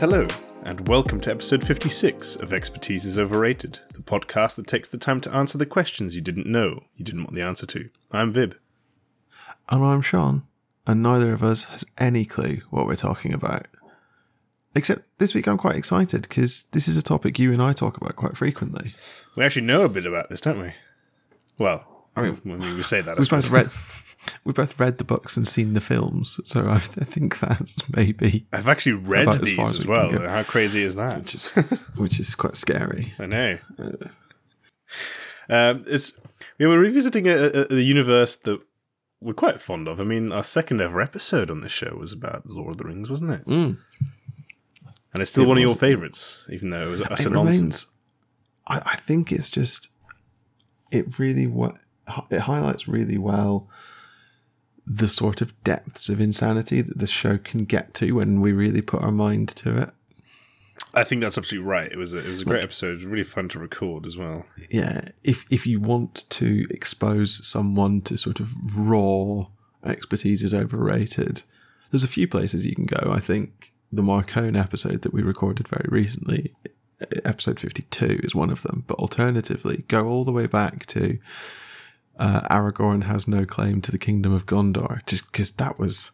Hello, and welcome to episode 56 of Expertise is Overrated, the podcast that takes the time to answer the questions you didn't know you didn't want the answer to. I'm Vib. And I'm Sean, and neither of us has any clue what we're talking about. Except this week I'm quite excited because this is a topic you and I talk about quite frequently. We actually know a bit about this, don't we? Well, I mean, when we say that, I both suppose. read, we've both read the books and seen the films, so I, I think that's maybe I've actually read these as as we well. How crazy is that? which is which is quite scary. I know. Um, it's we were revisiting a, a, a universe that we're quite fond of. I mean, our second ever episode on this show was about Lord of the Rings, wasn't it? Mm. And it's still It one of your favourites, even though it was utter nonsense. I, I think it's just it really what it highlights really well the sort of depths of insanity that the show can get to when we really put our mind to it. I think that's absolutely right. It was a, it was a great episode. It was really fun to record as well. Yeah, if if you want to expose someone to sort of raw expertise is overrated, there's a few places you can go. I think the Marcone episode that we recorded very recently, episode 52, is one of them. But alternatively, go all the way back to uh, Aragorn has no claim to the kingdom of Gondor, just because that was,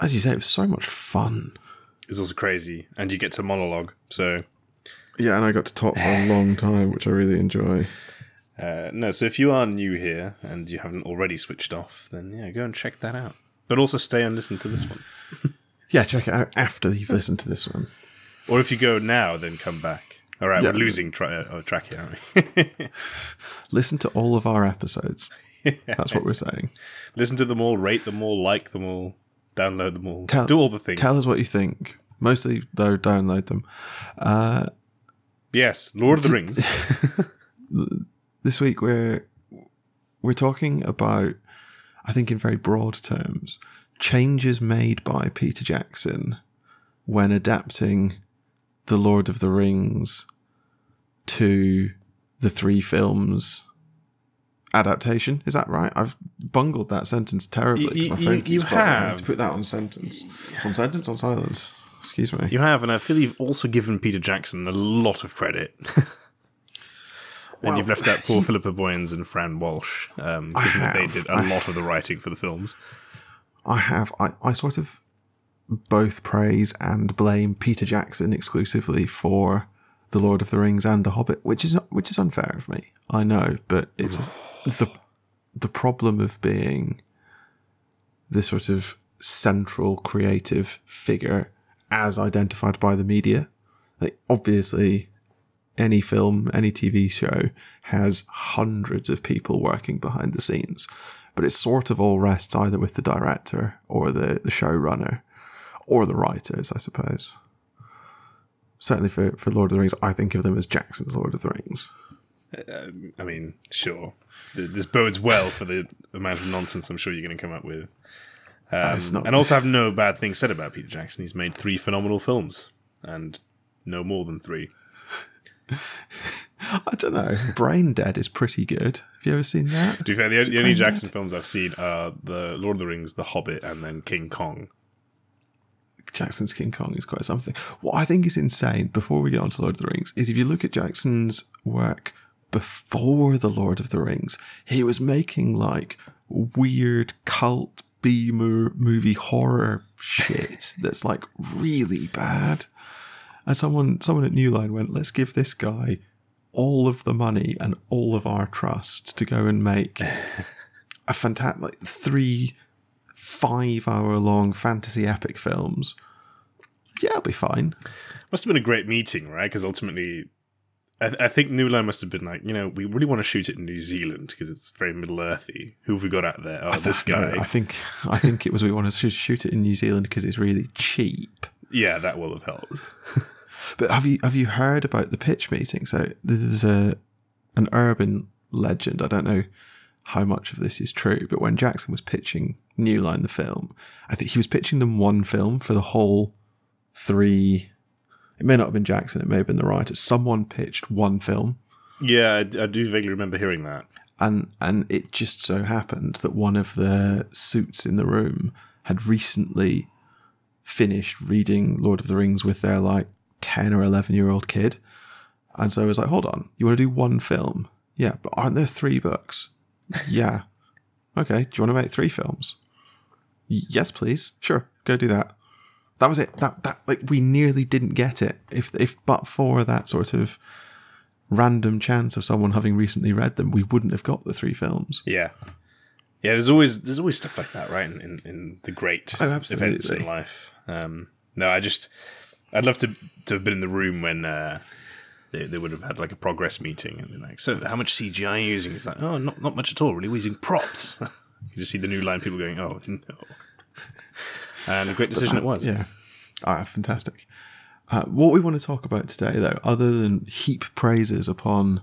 as you say, it was so much fun. It was also crazy, and you get to monologue. So Yeah, and I got to talk for a long time, which I really enjoy. uh, no, so if you are new here and you haven't already switched off, then yeah, go and check that out. But also stay and listen to this one. Yeah, check it out after you've listened to this one. Or if you go now, then come back. All right, Yeah. we're losing tra- uh, track here, aren't we? Listen to all of our episodes. That's what we're saying. Listen to them all, rate them all, like them all, download them all, Tell- do all the things. Tell us what you think. Mostly, though, download them. Uh, yes, Lord of the Rings. this week we're we're talking about, I think, in very broad terms, changes made by Peter Jackson when adapting the Lord of the Rings to the three films adaptation. Is that right? I've bungled that sentence terribly. You- my phone you. Have. to put that on sentence. On sentence, on silence. Excuse me. You have, and I feel you've also given Peter Jackson a lot of credit. and Well, you've left out poor Philippa Boyens and Fran Walsh, um, given that they did a I- lot of the writing for the films. I have I, I sort of both praise and blame Peter Jackson exclusively for the Lord of the Rings and the Hobbit, which is which is unfair of me. I know, but it's the the problem of being the sort of central creative figure as identified by the media. Like obviously any film, any TV show has hundreds of people working behind the scenes, but it sort of all rests either with the director or the, the showrunner or the writers, I suppose. Certainly for, for Lord of the Rings, I think of them as Jackson's Lord of the Rings. I mean, sure. This bodes well for the amount of nonsense I'm sure you're going to come up with. Um, and also have no bad things said about Peter Jackson. He's made three phenomenal films, and no more than three. I don't know. Brain Dead is pretty good. Have you ever seen that? To be fair, the, the only Brain Dead? Jackson films I've seen are the Lord of the Rings, The Hobbit, and then King Kong. Jackson's King Kong is quite something. What I think is insane, before we get on to Lord of the Rings, is if you look at Jackson's work before the Lord of the Rings, he was making like weird cult B movie horror shit that's like really bad. And someone someone at New Line went, let's give this guy all of the money and all of our trust to go and make a fantastic like three five hour long fantasy epic films. Yeah, it'll be fine. Must have been a great meeting, right? Because ultimately, I, I think New Line must have been like, you know, we really want to shoot it in New Zealand because it's very Middle Earthy. Who have we got out there? Oh, this No, guy. I think I think it was we wanted to shoot it in New Zealand because it's really cheap. yeah, that will have helped. But have you have you heard about the pitch meeting? So there's a an urban legend. I don't know how much of this is true, but when Jackson was pitching New Line the film, I think he was pitching them one film for the whole three. It may not have been Jackson. It may have been the writer. Someone pitched one film, Yeah, I, I do vaguely remember hearing that. and and it just so happened that one of the suits in the room had recently finished reading Lord of the Rings with their like 10 or 11 year old kid. And so I was like, hold on, you want to do one film? Yeah, but aren't there three books? yeah. Okay, do you want to make three films? Y- yes, please. Sure, go do that. That was it. That that like we nearly didn't get it. If if but for that sort of random chance of someone having recently read them, we wouldn't have got the three films. Yeah. Yeah, there's always there's always stuff like that, right? In in, in the great Oh, events in life. Um, no, I just I'd love to to have been in the room when uh, they they would have had like a progress meeting and they're like, so how much CGI are you using? It's like, oh, not not much at all. Really, we're using props. you just see the new line people going, oh no. And a great decision it was. Yeah. Ah, fantastic. Uh, what we want to talk about today, though, other than heap praises upon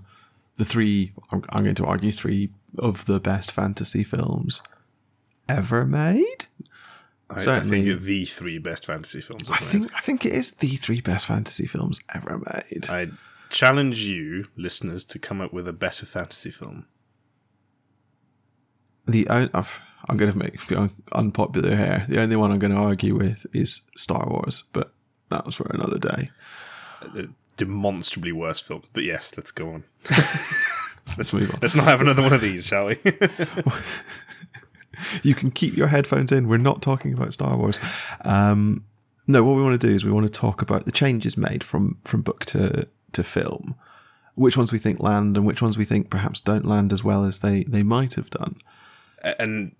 the three, I'm, I'm going to argue three of the best fantasy films ever made. I, I Certainly. think the three best fantasy films. I made. think I think it is the three best fantasy films ever made. I challenge you, listeners, to come up with a better fantasy film. The I've- I'm going to make unpopular here. The only one I'm going to argue with is Star Wars, but that was for another day. A demonstrably worse film. But yes, let's go on. Let's move on. Let's not have another one of these, shall we? you can keep your headphones in. We're not talking about Star Wars. Um, no, what we want to do is we want to talk about the changes made from from book to to film. Which ones we think land and which ones we think perhaps don't land as well as they they might have done. and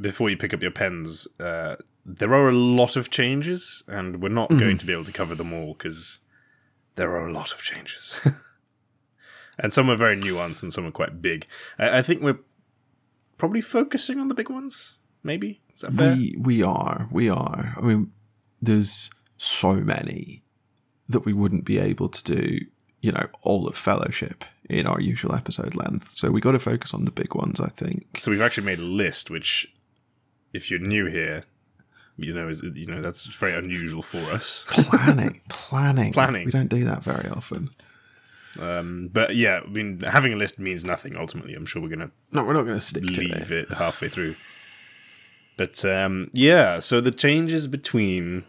before you pick up your pens, uh, there are a lot of changes, and we're not going to be able to cover them all because there are a lot of changes. and some are very nuanced and some are quite big. I, I think we're probably focusing on the big ones, maybe? Is that fair? We we are we are. I mean, there's so many that we wouldn't be able to do. You know, all of Fellowship in our usual episode length. So we got to focus on the big ones. I think. So we've actually made a list, which, if you're new here, you know, is you know that's very unusual for us. Planning, planning, Planning. We don't do that very often. Um, but yeah, I mean, having a list means nothing. Ultimately, I'm sure we're gonna No, we're not going to stick to it. leave it halfway through. But um, yeah, so the changes between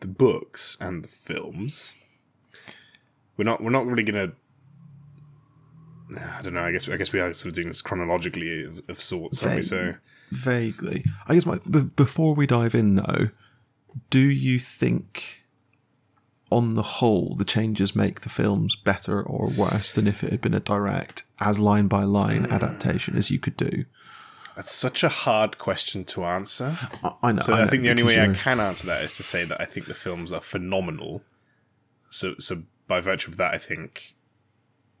the books and the films, we're not we're not really gonna. I don't know. I guess I guess we are sort of doing this chronologically of, of sorts, aren't we? So Vaguely. I guess my, b- before we dive in, though, do you think, on the whole, the changes make the films better or worse than if it had been a direct, as line by line uh, adaptation as you could do? that's such a hard question to answer. I, I know. So I, I, know, think the only way I you're- can answer that is to say that I think the films are phenomenal. So so by virtue of that, I think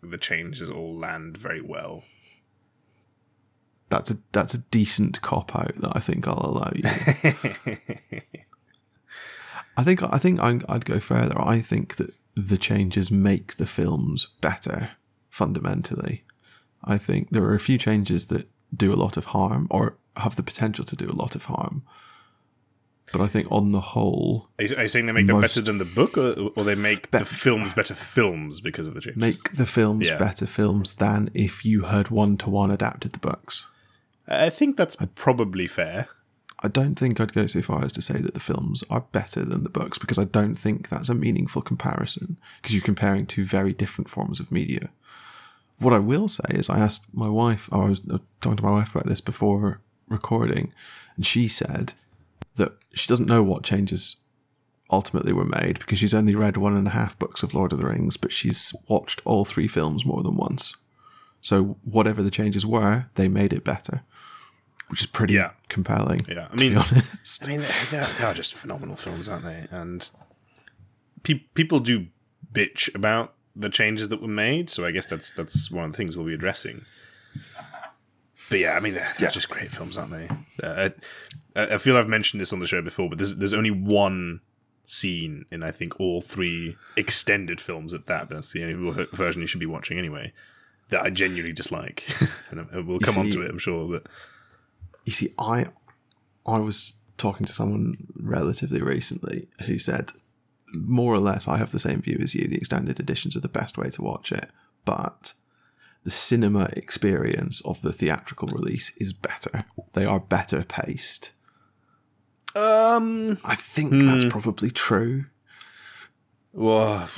the changes all land very well. That's a that's a decent cop out that I think I'll allow you. I think I think I'm, I'd go further. I think that the changes make the films better fundamentally. I think there are a few changes that do a lot of harm or have the potential to do a lot of harm. But I think on the whole, Are you, are you saying they make them better than the book, or, or they make the films better films because of the changes? make the films Yeah. better films than if you had one to one adapted the books. I think that's probably fair. I don't think I'd go so far as to say that the films are better than the books because I don't think that's a meaningful comparison because you're comparing two very different forms of media. What I will say is, I asked my wife, I was talking to my wife about this before recording, and she said that she doesn't know what changes ultimately were made because she's only read one and a half books of Lord of the Rings, but she's watched all three films more than once. So whatever the changes were, they made it better, which is pretty Yeah. compelling. Yeah, I to mean- be honest. I mean, they are, they are just phenomenal films, aren't they? And pe- people do bitch about the changes that were made, so I guess that's that's one of the things we'll be addressing. But yeah, I mean, they're, they're Yeah. just great films, aren't they? Uh, I, I feel I've mentioned this on the show before, but there's there's only one scene in I think all three extended films at that. But that's the only version you should be watching anyway. That I genuinely dislike, and we'll come on see- to it, I'm sure. But You see, I I was talking to someone relatively recently who said more or less I have the same view as you. The extended editions are the best way to watch it, but the cinema experience of the theatrical release is better. They are better paced. Um. I think that's probably true. Well.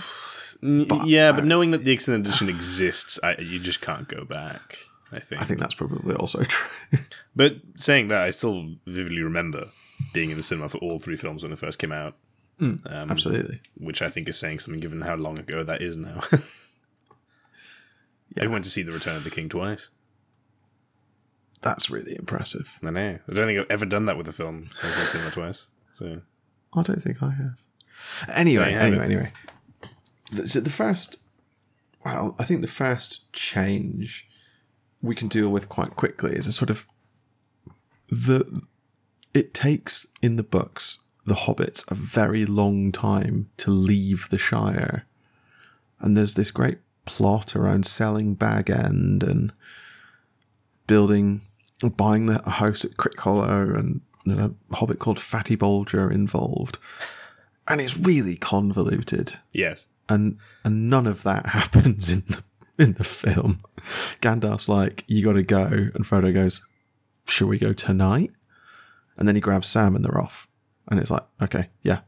n- yeah, but knowing that the extended edition exists, I, you just can't go back. I think. I think that's probably also true. But saying that, I still vividly remember being in the cinema for all three films when they first came out, um, Absolutely. which I think is saying something given how long ago that is now. yeah. I went to see The Return of the King twice. That's really impressive. I know. I don't think I've ever done that with a film. I've cinema twice. So I don't think I have. Anyway, have anyway, it. anyway. The, so the first, well, I think the first change we can deal with quite quickly is a sort of the. It takes in the books the hobbits a very long time to leave the Shire, and there's this great plot around selling Bag End and building, or buying the, a house at Crick Hollow, and there's a hobbit called Fatty Bolger involved, and it's really convoluted, yes, and and none of that happens in the in the film. Gandalf's like, "You got to go," and Frodo goes, "Shall we go tonight?" And then he grabs Sam, and they're off, and it's like, "Okay, yeah,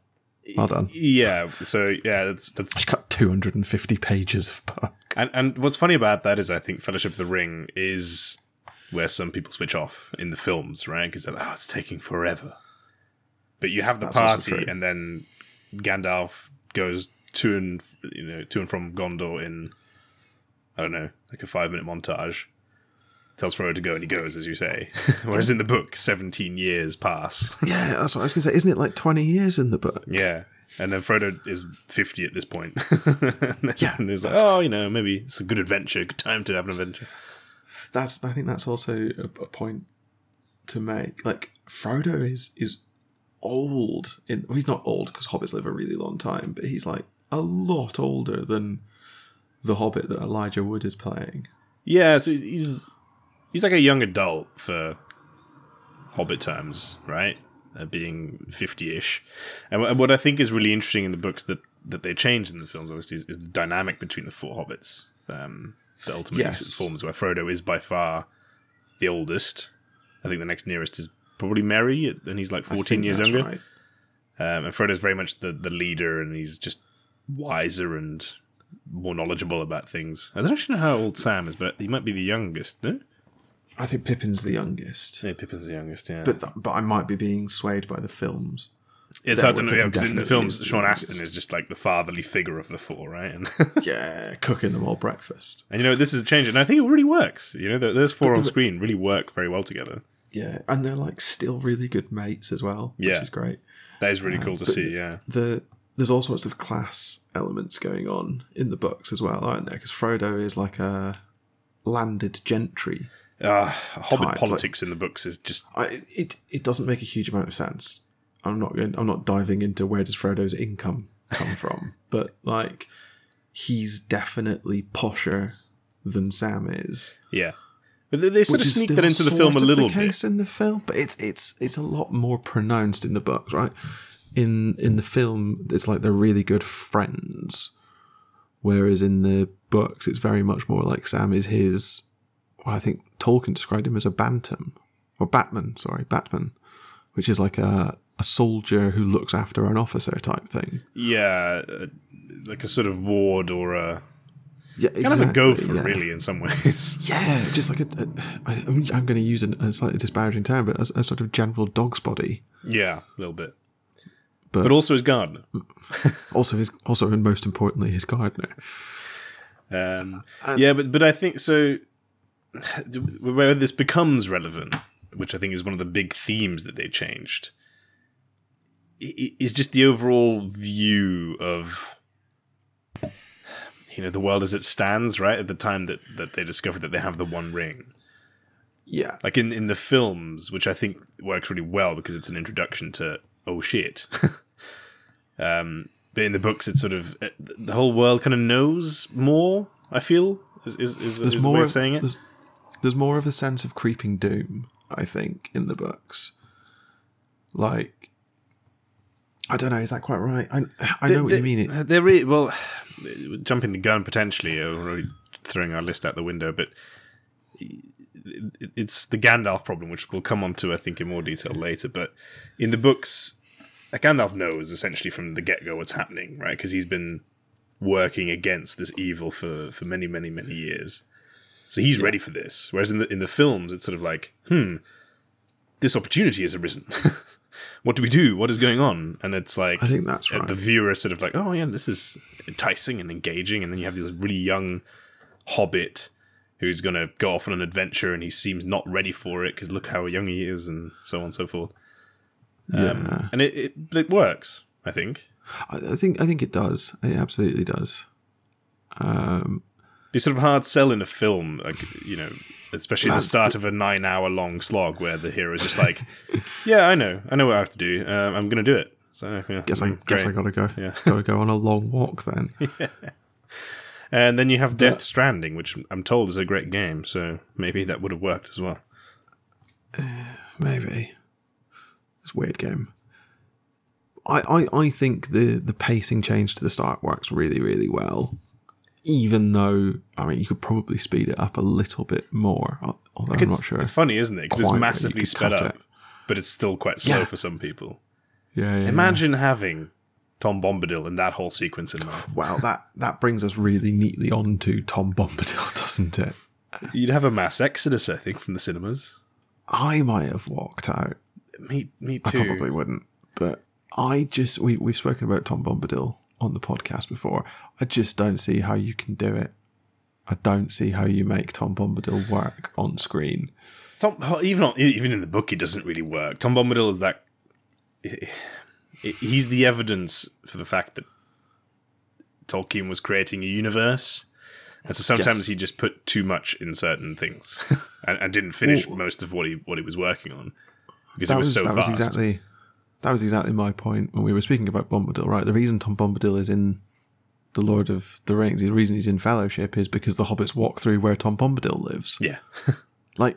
well done." yeah. So yeah, that's that's Cut 250 pages of book. And and what's funny about that is I think Fellowship of the Ring is where some people switch off in the films, right? Because they're like, oh, it's taking forever. But you have the That's party, and then Gandalf goes to and you know to and from Gondor in I don't know, like a five minute montage. Tells Frodo to go, and he goes, as you say. Whereas in the book, seventeen years pass. Yeah, that's what I was going to say. Isn't it like 20 years in the book? yeah. And then Frodo is fifty at this point. Yeah, and he's like, oh, you know, maybe it's a good adventure, good time to have an adventure. That's I think that's also a, a point to make. Like Frodo is is old. In well, he's not old because hobbits live a really long time, but he's like a lot older than the Hobbit that Elijah Wood is playing. Yeah, so he's he's like a young adult for Hobbit terms, right? Uh, being fifty-ish, and wh- what I think is really interesting in the books that that they changed in the films, obviously, is, is the dynamic between the four hobbits. Um, that ultimately Yes. forms where Frodo is by far the oldest. I think the next nearest is probably Merry, and he's like fourteen years younger. right. Um, and Frodo's very much the, the leader, and he's just wiser and more knowledgeable about things. I don't actually know how old Sam is, but he might be the youngest, no? I think Pippin's the youngest, Yeah, Pippin's the youngest, yeah. but th- but I might be being swayed by the films. it's there hard to know, yeah, because in the films, the Sean youngest. Astin is just like the fatherly figure of the four, right? And, Yeah, cooking them all breakfast. and you know, this is a change, and I think it really works. You know, th- those four But on screen really work very well together. Yeah, and they're like still really good mates as well, which Yeah. is great. That is really uh, cool to see, yeah. the there's all sorts of class elements going on in the books as well, aren't there? Because Frodo is like a landed gentry. Uh, Hobbit Type, politics in the books is just I, it it doesn't make a huge amount of sense. I'm not going. I'm not diving into where does Frodo's income come from, but like he's definitely posher than Sam is. yeah. But they, they sort of sneak that into the film a little the bit. case in the film, but it's it's it's a lot more pronounced in the books, right? In in the film, it's like they're really good friends, whereas in the books, it's very much more like Sam is his. Well, I think Tolkien described him as a bantam or Batman. Sorry, Batman, which is like a a soldier who looks after an officer type thing. Yeah, uh, like a sort of ward or a Yeah, kind exactly, of a gopher, yeah. really, in some ways. Yeah, just like a. a I, I'm going to use a, a slightly disparaging term, but a, a sort of general dog's body. yeah, a little bit. But- But, also his gardener. Also, his also, and most importantly, his gardener. Um, yeah, but but I think so. Where this becomes relevant, which I think is one of the big themes that they changed, i- i- is just the overall view of you know the world as it stands. Right at the time that that they discover that they have the One Ring, Yeah, like in in the films, which I think works really well because it's an introduction to oh shit. um, but in the books, it's sort of uh, the whole world kind of knows more. I feel is is, is, is the more way of saying it. There's, there's more of a sense of creeping doom, I think, in the books. Like, I don't know. Is that quite right? I I know what you mean. It, They're really, well, jumping the gun potentially, or already throwing our list out the window, but it's the Gandalf problem, which we'll come on to, I think, in more detail later. But in the books, Gandalf knows essentially from the get go what's happening, right? Because he's been working against this evil for for many, many, many years. So he's ready for this. Whereas in the in the films, it's sort of like, hmm, this opportunity has arisen. what do we do? What is going on? And it's like I think that's uh, right. the viewer is sort of like, oh yeah, this is enticing and engaging, and then you have this really young hobbit who's going to go off on an adventure, and he seems not ready for it because look how young he is, and so on and so forth. Um, yeah, And it, it it works, I think. I, I think I think it does. It absolutely does. Um, Be sort of hard sell in a film, like you know, especially at the start of a nine-hour-long slog where the hero is just like, "Yeah, I know, I know what I have to do. Um, I'm going to do it." So yeah, guess I mm, guess I gotta go. Yeah. gotta go on a long walk then. And then you have Death Stranding, which I'm told is a great game, so maybe that would have worked as well. Maybe it's weird game. I, I, I think the the pacing change to the start works really really well. Even though I mean you could probably speed it up a little bit more, al- although I'm it's, not sure. it's funny, isn't it? Because it's quite where you massively sped up, it. but it's still quite slow Yeah. for some people. yeah, yeah, Imagine having Tom Bombadil in that whole sequence in there. yeah. Well, that that brings us really neatly on to Tom Bombadil, doesn't it? You'd have a mass exodus, I think, from the cinemas. I might have walked out. Me, me too. I probably wouldn't, but I just we we've spoken about Tom Bombadil on the podcast before. I just don't see how you can do it. I don't see how you make Tom Bombadil work on screen. Tom, even on, even in the book, it doesn't really work. Tom Bombadil is that. He's the evidence for the fact that Tolkien was creating a universe, and so sometimes Yes. he just put too much in certain things and, and didn't finish most of what he what he was working on because it That was, was, so that fast. was exactly that was exactly my point when we were speaking about Bombadil. Right, the reason Tom Bombadil is in the Lord of the Rings, the reason he's in Fellowship is because the hobbits walk through where Tom Bombadil lives. Yeah, Like,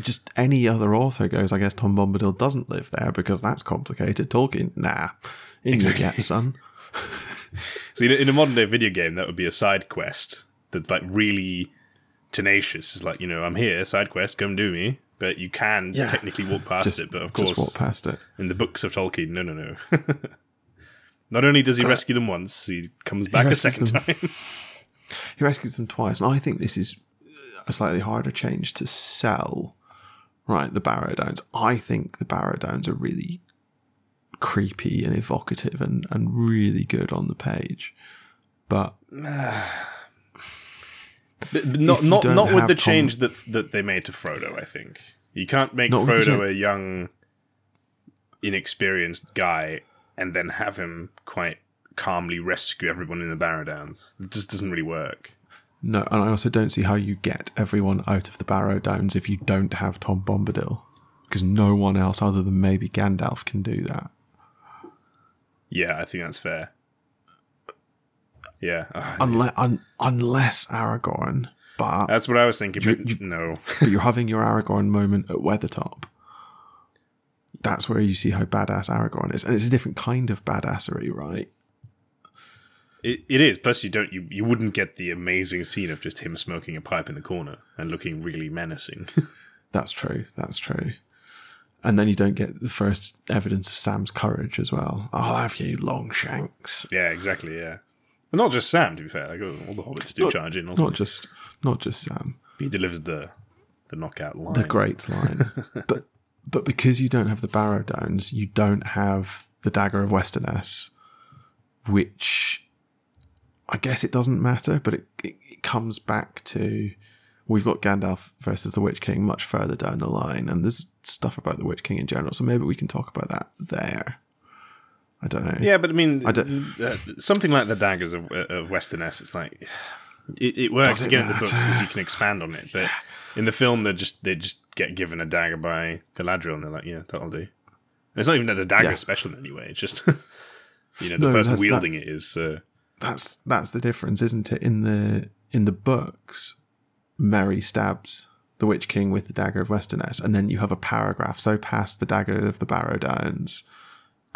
just any other author goes, I guess Tom Bombadil doesn't live there because that's complicated. Tolkien, nah, in Exactly. you get, son. See, in a, in a modern day video game, that would be a side quest that's like really tenacious. It's like you know, I'm here, side quest, come do me. But you can Yeah. technically walk past Just- it. But of Just course, walk past it. in the books of Tolkien, no, no, no. Not only does he rescue them once, he comes back a second them. time. He rescues them twice, and I think this is a slightly harder change to sell. Right, the Barrow Downs. I think the Barrow Downs are really creepy and evocative and, and really good on the page. But But, but not not not with the Tom- change that that they made to Frodo. I think you can't make Not Frodo a young, inexperienced guy and then have him quite calmly rescue everyone in the Barrow Downs. It just doesn't really work. no, and I also don't see how you get everyone out of the Barrow Downs if you don't have Tom Bombadil. Because no one else other than maybe Gandalf can do that. Yeah, I think that's fair. Yeah, Ah, Unless, un, unless Aragorn. But, that's what I was thinking. You- But you- no, but you're having your Aragorn moment at Weathertop. That's where you see how badass Aragorn is. And it's a different kind of badassery, right? it, it is. Plus, you don't you you wouldn't get the amazing scene of just him smoking a pipe in the corner and looking really menacing. That's true. That's true. And then you don't get the first evidence of Sam's courage as well. I'll have you, Longshanks. yeah, exactly. Yeah, but not just Sam. To be fair, like all the hobbits do charge in. Also, Not just, not just Sam. he delivers the the knockout line. The great line. but but because you don't have the Barrow Downs, you don't have the Dagger of Westerness, which I guess it doesn't matter, but it, it, it comes back to we've got Gandalf versus the Witch King much further down the line, and there's stuff about the Witch King in general, so maybe we can talk about that there. I don't know. Yeah, but I mean, I uh, something like the daggers of, of Westerness, it's like it, it works Does it again in the books because you can expand on it. But in the film, they just they just get given a dagger by Galadriel, and they're like, yeah, that'll do. And it's not even that the dagger Yeah. is special in any way. It's just you know the No, person wielding it is. Uh, that's that's the difference, isn't it? In the in the books, Merry stabs the Witch King with the dagger of Westerness, and then you have a paragraph so past the dagger of the Barrow Downs.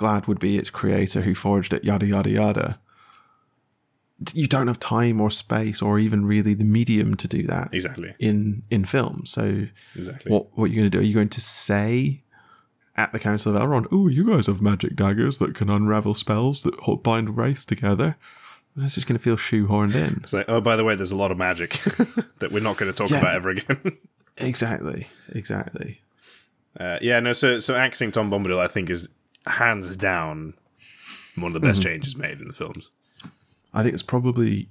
Glad would be its creator who forged it, yada yada yada. you don't have time or space or even really the medium to do that Exactly. in in film. So Exactly. what what are you going to do? Are you going to say at the Council of Elrond, "Oh, you guys have magic daggers that can unravel spells that bind wraiths together"? It's just going to feel shoehorned in. It's like, oh, by the way, there's a lot of magic that we're not going to talk Yeah. about ever again. Exactly, exactly. uh, yeah, no. So, so axing Tom Bombadil, I think, is hands down one of the best mm-hmm. changes made in the films. I think it's probably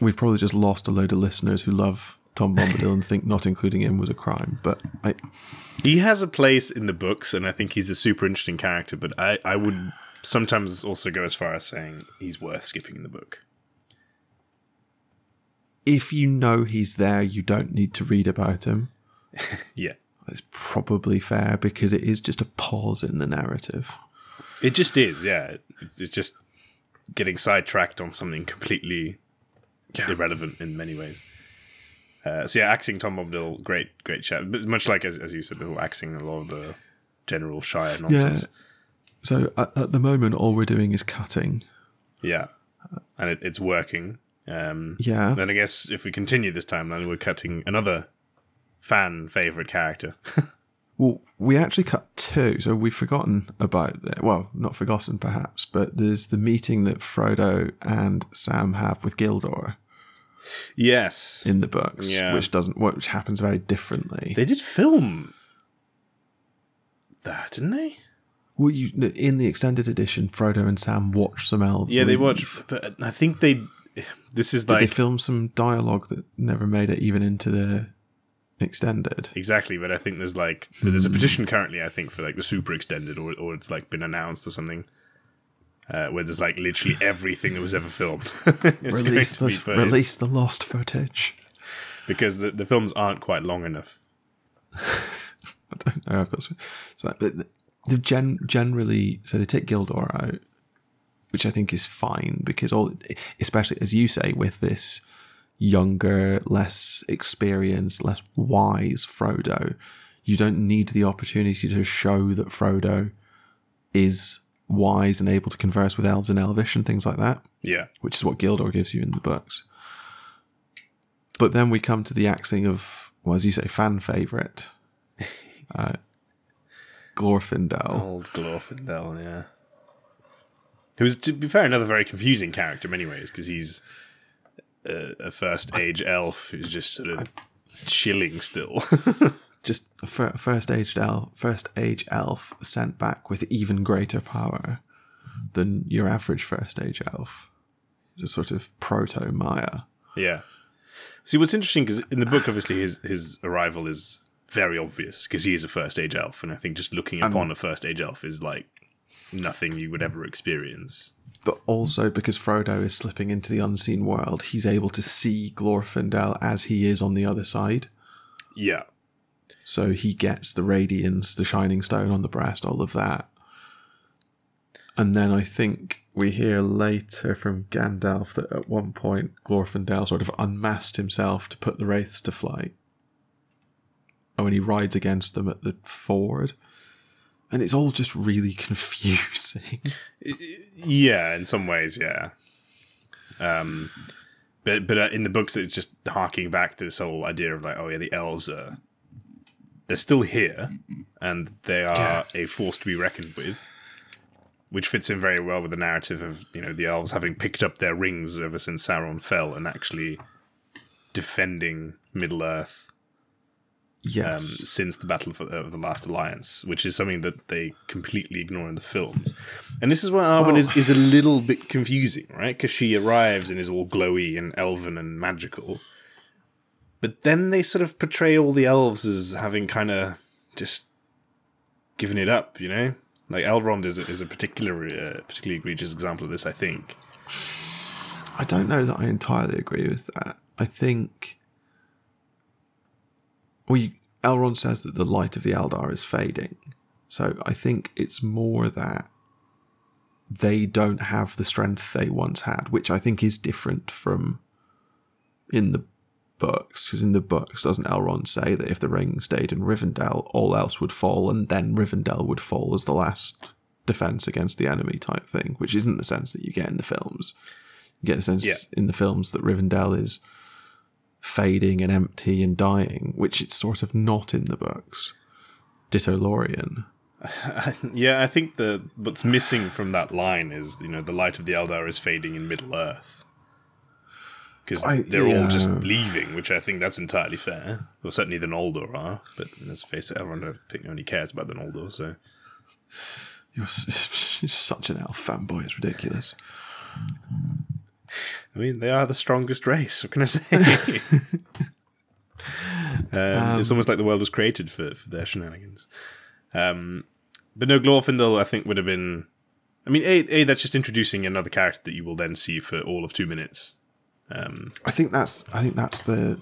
we've probably just lost a load of listeners who love Tom Bombadil and think not including him was a crime. But I, He has a place in the books, and I think he's a super interesting character. But I, I would sometimes also go as far as saying he's worth skipping in the book. if you know he's there, you don't need to read about him. Yeah, It's probably fair because it is just a pause in the narrative. it just is. Yeah, it's, it's just getting sidetracked on something completely irrelevant in many ways. Uh, so yeah, axing Tom Bombadil, great, great chat. But much like as, as you said, before, axing a lot of the general Shire nonsense. So at, at the moment, all we're doing is cutting. Yeah, and it, it's working. Um, Yeah. Then I guess if we continue this timeline, we're cutting another fan favorite character. Well, we actually cut two, so we've forgotten about that. Well, not forgotten perhaps, but there's the meeting that Frodo and Sam have with Gildor yes, in the books, Yeah. which doesn't, which happens very differently. they did film that, didn't they? well, you in the extended edition, Frodo and Sam watch some elves. Yeah, they leave. watch, but I think they. This is Did like they film some dialogue that never made it even into the extended? exactly, but I think there's like there's a petition currently. I think for like the super extended, or or it's like been announced or something. Uh, where there's like literally everything that was ever filmed. Release the to be put in. release the lost footage. because the, the films aren't quite long enough. I don't know. I've got some, so but the- they've gen, generally so they take Gildor out, which I think is fine because all, especially as you say, with this younger, less experienced, less wise Frodo, you don't need the opportunity to show that Frodo is wise and able to converse with elves and elvish and things like that Yeah, which is what Gildor gives you in the books. But then we come to the axing of, well, as you say, fan favorite, uh, Glorfindel. old Glorfindel. Yeah, who's to be fair another very confusing character in many ways because he's a, a first age elf who's just sort of chilling still. Just first aged elf, first age elf sent back with even greater power than your average first age elf. It's a sort of proto Maia. Yeah. See, what's interesting because in the book, obviously, his his arrival is very obvious because he is a first age elf, and I think just looking upon a first age elf is like nothing you would ever experience. But also because Frodo is slipping into the unseen world, he's able to see Glorfindel as he is on the other side. Yeah, So he gets the radiance, the shining stone on the breast, all of that. And then I think we hear later from Gandalf that at one point Glorfindel sort of unmasked himself to put the wraiths to flight. And when he rides against them at the ford. And it's all just really confusing. yeah, in some ways, yeah. Um, but but uh, in the books, it's just harking back to this whole idea of like, oh yeah, the elves are they're still here, and they are Yeah. a force to be reckoned with. Which fits in very well with the narrative of you know the elves having picked up their rings ever since Sauron fell and actually defending Middle Earth um, yes. since the Battle of, of the Last Alliance, which is something that they completely ignore in the films. And this is where Arwen Well- is, is a little bit confusing, right? Because she arrives and is all glowy and elven and magical. But then they sort of portray all the elves as having kind of just given it up, you know? Like Elrond is a, is a particular, uh, particularly egregious example of this, I think. I don't know that I entirely agree with that. I think. Well, you, Elrond says that the light of the Eldar is fading. So I think it's more that they don't have the strength they once had, which I think is different from in the books. Because in the books, doesn't Elrond say that if the ring stayed in Rivendell, all else would fall, and then Rivendell would fall as the last defense against the enemy type thing, which isn't the sense that you get in the films You get the sense Yeah. in the films that Rivendell is fading and empty and dying, which it's sort of not in the books. Ditto Lorien. Yeah, I think the what's missing from that line is you know the light of the Eldar is fading in Middle Earth because they're all just leaving, which I think that's entirely fair. Well, certainly the Noldor are, but let's face it, everyone I think only cares about the Noldor. So You're, you're such an elf fanboy, it's ridiculous. I mean, they are the strongest race. What can I say? um, it's almost like the world was created for, for their shenanigans. Um, but no, Glorfindel, I think, would have been. I mean, a, a that's just introducing another character that you will then see for all of two minutes. Um, I think that's I think that's the,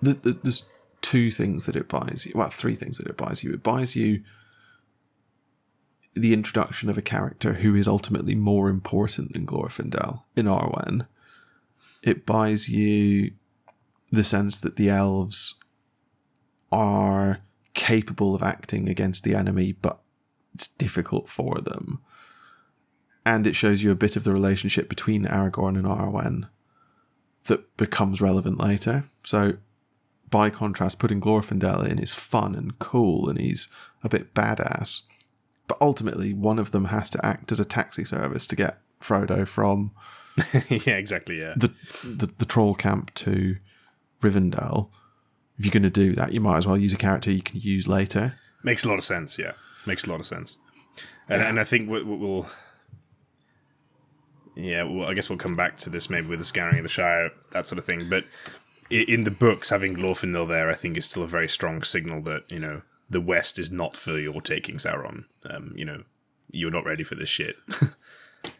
the, the there's two things that it buys you. Well, three things that it buys you. It buys you the introduction of a character who is ultimately more important than Glorfindel in Arwen. It buys you the sense that the elves are capable of acting against the enemy, but it's difficult for them. And it shows you a bit of the relationship between Aragorn and Arwen that becomes relevant later. So, by contrast, putting Glorfindel in is fun and cool, and he's a bit badass. But ultimately, one of them has to act as a taxi service to get Frodo from yeah, exactly. Yeah, the the, the troll camp to Rivendell. If you're going to do that, you might as well use a character you can use later. makes a lot of sense. Yeah, makes a lot of sense. And, and I think we- we- we'll. Yeah, well, I guess we'll come back to this maybe with the scouring of the Shire, that sort of thing. But in the books, having Glorfindel there, I think, is still a very strong signal that you know the West is not for your taking, Sauron. Um, you know, you're not ready for this shit.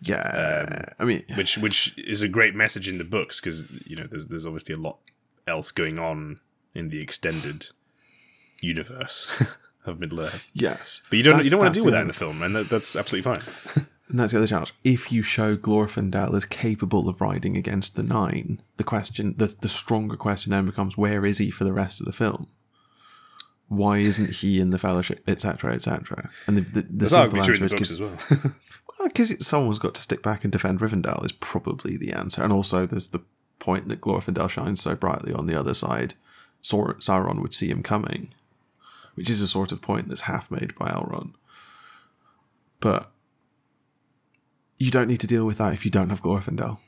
Yeah, um, I mean, which which is a great message in the books because you know there's there's obviously a lot else going on in the extended universe of Middle Earth. yes, But you don't That's- you don't want to deal with that in the film, and that, that's absolutely fine. And that's the other challenge. If you show Glorfindel as capable of riding against the Nine, the question, the, the stronger question then becomes, where is he for the rest of the film? Why isn't he in the Fellowship, etc., etc.? And the, the, the simple answer is because as well. because someone's got to stick back and defend Rivendell is probably the answer. And also, there's the point that Glorfindel shines so brightly on the other side, Saur- Sauron would see him coming, which is a sort of point that's half made by Elrond. But you don't need to deal with that if you don't have Glorfindel.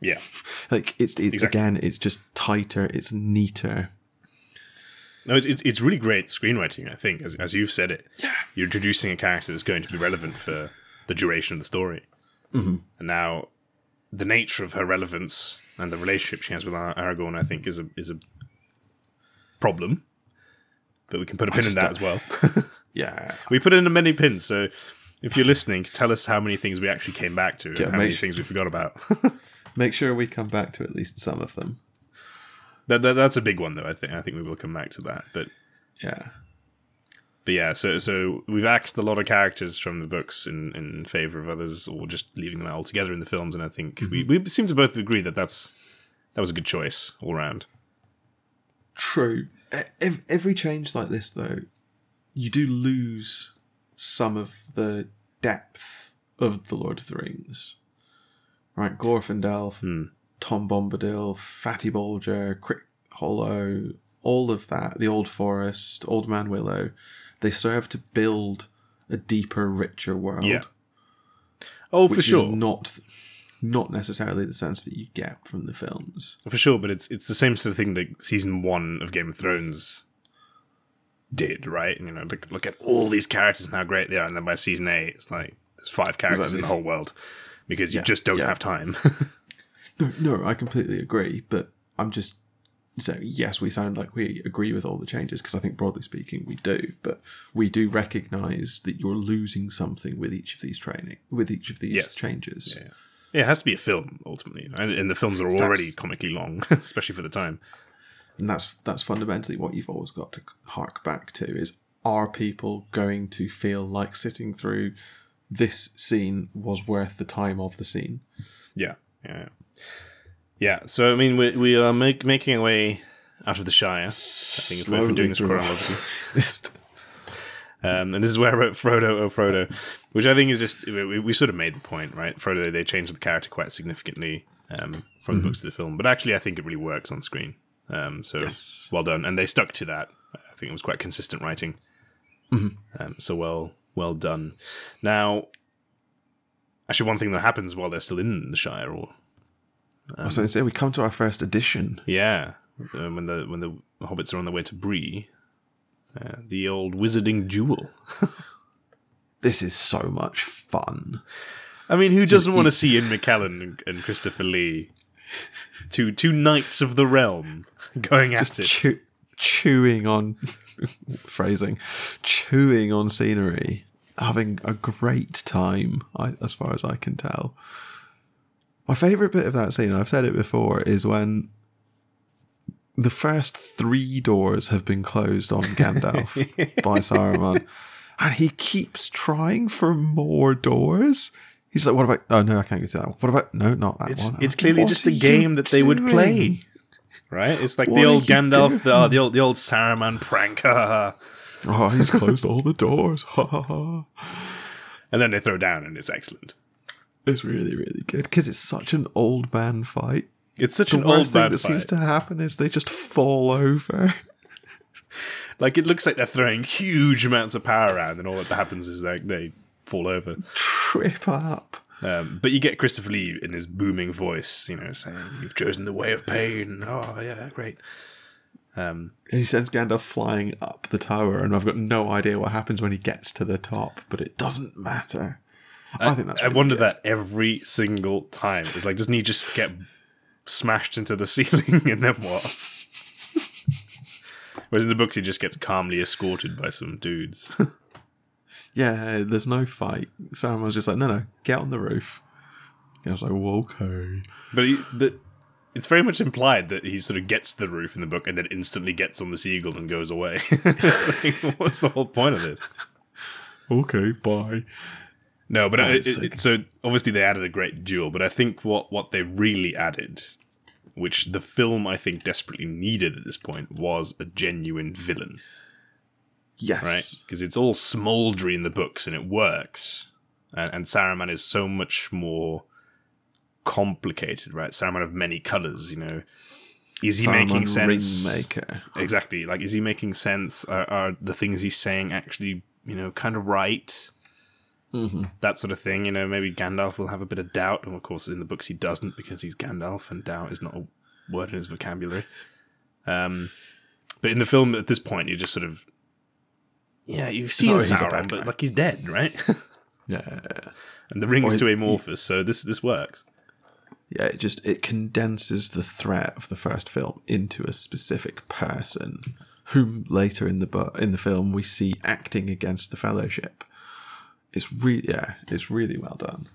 yeah, Like it's it's Exactly. again, it's just tighter, it's neater. No, it's, it's it's really great screenwriting. I think, as as you've said it, yeah, you're introducing a character that's going to be relevant for the duration of the story, mm-hmm. and now the nature of her relevance and the relationship she has with Ar- Aragorn, I think, is a is a problem. But we can put a pin in that don't- as well. Yeah, We put in a many pins, so if you're listening, tell us how many things we actually came back to and Yeah, how many things we forgot about. make sure we come back to at least some of them. That, that, that's a big one, though. I think I think we will come back to that. But Yeah, but yeah, so so we've axed a lot of characters from the books in, in favor of others, or just leaving them out altogether in the films. And I think we, mm-hmm. we seem to both agree that that's that was a good choice all round. True. Every change like this, though, you do lose some of the depth of the Lord of the Rings. Right, Glorfindel, Tom Bombadil, Fatty Bolger, Crick Hollow, all of that, the Old Forest, Old Man Willow, they serve to build a deeper, richer world. Yeah. Oh, for sure, is not not necessarily the sense that you get from the films. for sure. But it's it's the same sort of thing that season one of Game of Thrones did, right? And, You know, look, look at all these characters and how great they are, and then by season eight, it's like there's five characters in the whole world because you just don't yeah. have time. No, no, I completely agree, but I'm just so yes, we sound like we agree with all the changes because I think broadly speaking we do, but we do recognise that you're losing something with each of these training with each of these Yes. changes. Yeah, it has to be a film ultimately, and, and the films are already That's- comically long, especially for the time. And that's that's fundamentally what you've always got to hark back to is are people going to feel like sitting through this scene was worth the time of the scene? Yeah, yeah, yeah. Yeah. So I mean, we we are make, making our way out of the Shire. I think if we're doing this chronologically. Um, and this is where I wrote Frodo, oh Frodo, which I think is just we, we sort of made the point, right? Frodo, they changed the character quite significantly um, from the books to the film, but actually, I think it really works on screen. Um, so Yes. well done, and they stuck to that. I think it was quite consistent writing. Um, so well, well done. Now, actually, one thing that happens while they're still in the Shire, or I was going to say we come to our first edition. yeah, uh, when the when the hobbits are on their way to Bree, uh, the old wizarding duel. This is so much fun. I mean, who doesn't want to see Ian McKellen and, and Christopher Lee, two two knights of the realm, going at Just it? chew- chewing on phrasing, chewing on scenery, having a great time. I, as far as I can tell. My favorite bit of that scene, I've said it before, is when the first three doors have been closed on Gandalf by Saruman, and he keeps trying for more doors. He's like, "What about? Oh no, I can't get to that one. What about? No, not that It's one. it's clearly What just a game that they would play, right? It's like What the old Gandalf, the, the old the old Saruman prank. Oh, he's closed all the doors. Ha ha ha. and then they throw down, and it's excellent. It's really, really good because it's such an old man fight. It's such The an old worst thing man that seems to happen is they just fall over. Like it looks like they're throwing huge amounts of power around, and all that happens is like they fall over. Trip up. Um, but you get Christopher Lee in his booming voice, you know, saying, "You've chosen the way of pain." Oh yeah, great. Um, And he sends Gandalf flying up the tower, and I've got no idea what happens when he gets to the top, but it doesn't matter. I, think that's. I wonder good. that every single time. It's like, doesn't he just get smashed into the ceiling and then what? Whereas in the books, he just gets calmly escorted by some dudes. Yeah, there's no fight. Saruman's just like, no, no, get on the roof. And I was like, well, okay. but he, but it's very much implied that he sort of gets to the roof in the book and then instantly gets on the seagull and goes away. Like, what's the whole point of this? Okay, bye. No, but Oh, it, so it, so obviously they added a great duel, but I think what what they really added, which the film I think desperately needed at this point, was a genuine villain, Yes. right? Because it's all smoldery in the books and it works, and, and Saruman is so much more complicated, right? Saruman of many colors, you know. Is he making sense? Ringmaker. Exactly. Like, is he making sense? Are, are the things he's saying actually, you know, kind of right? That sort of thing. You know, maybe Gandalf will have a bit of doubt. And of course, in the books, he doesn't because he's Gandalf, and doubt is not a word in his vocabulary. Um, but in the film, at this point, you're just sort of, yeah, you've seen a Sauron, but like he's dead, right? Yeah. and the ring's Or too amorphous, so this this works. Yeah, it just it condenses the threat of the first film into a specific person, whom later in the bu- in the film we see acting against the Fellowship. It's really yeah, it's really well done.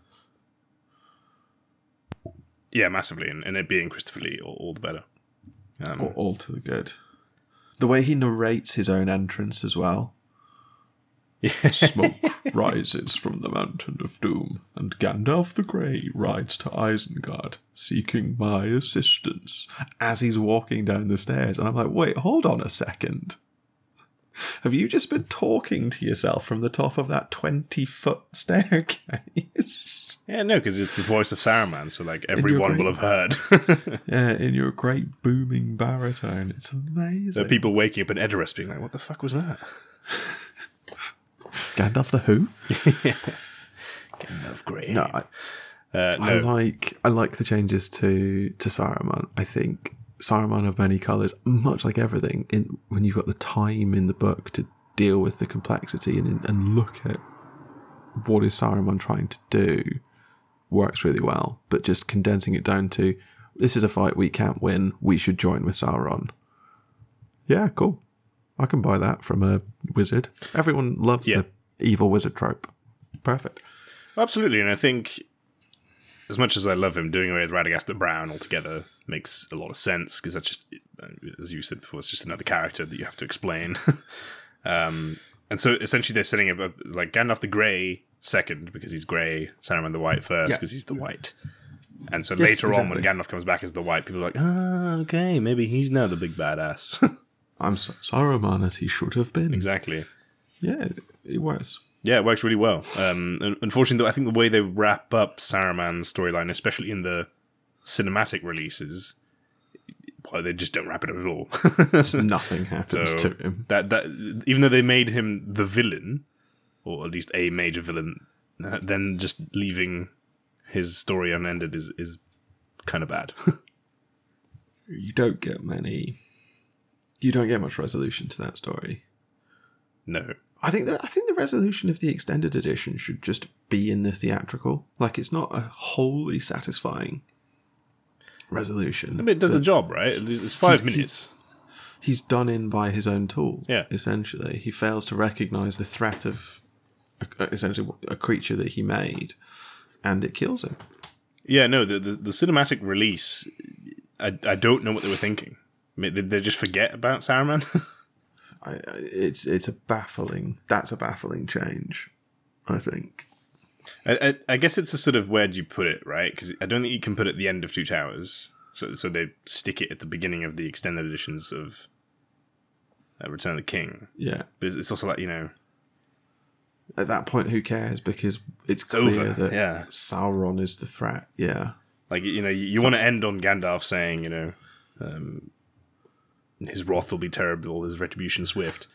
Yeah, massively, and, and it being Christopher Lee, all, all the better. Um, All, all to the good. The way he narrates his own entrance as well. Smoke rises from the mountain of doom, and Gandalf the Grey rides to Isengard, seeking my assistance. As he's walking down the stairs, and I'm like, wait, hold on a second. Have you just been talking to yourself from the top of that 20 foot staircase? Yeah, no, because it's the voice of Saruman, so like everyone will have heard. yeah, in your great booming baritone. It's amazing. there are people waking up in Edoras being like, "What the fuck was that?" Gandalf the Who? yeah. Gandalf Grey. No, I, uh, I like I like the changes to to Saruman. I think Saruman of many colors, much like everything, in when you've got the time in the book to deal with the complexity and and look at what is Saruman trying to do, works really well. But just condensing it down to this is a fight we can't win. We should join with Sauron. Yeah, cool. I can buy that from a wizard. Everyone loves Yeah. the evil wizard trope. Perfect. Absolutely, and I think as much as I love him, doing away with Radagast Brown altogether makes a lot of sense because that's just, as you said before, it's just another character that you have to explain. um, and so essentially, they're setting up a, like Gandalf the Grey second because he's grey, Saruman the White first Yeah. because he's the White. And so Yes, later on, when exactly. Gandalf comes back as the White, people are like, "Ah, okay, maybe he's now the big badass." I'm so Saruman as he should have been. exactly. Yeah, it works. Yeah, it works really well. Um, unfortunately, though, I think the way they wrap up Saruman's storyline, especially in the cinematic releases, well, they just don't wrap it up at all. Just nothing happens So- to him. that that even though they made him the villain, or at least a major villain, then just leaving his story unended is is kind of bad. You don't get many. You don't get much resolution to that story. no, I think that I think the resolution of the extended edition should just be in the theatrical. Like it's not a wholly satisfying resolution. I mean, it does the job, right? It's five He's- minutes. He's done in by his own tool. Yeah. essentially, he fails to recognize the threat of a, essentially a creature that he made, and it kills him. Yeah, no, the, the the cinematic release, I I don't know what they were thinking. I mean, Did they just forget about Saruman? I- it's it's a baffling. That's a baffling change. I think. I, I, I guess it's a sort of where do you put it, right? Because I don't think you can put it at the end of Two Towers. So so they stick it at the beginning of the extended editions of uh, Return of the King. Yeah. But it's, it's also like you know At that point, who cares? Because it's, it's clear over. that yeah, Sauron is the threat. Yeah. like you know you, you want to end on Gandalf saying you know um, his wrath will be terrible, his retribution swift,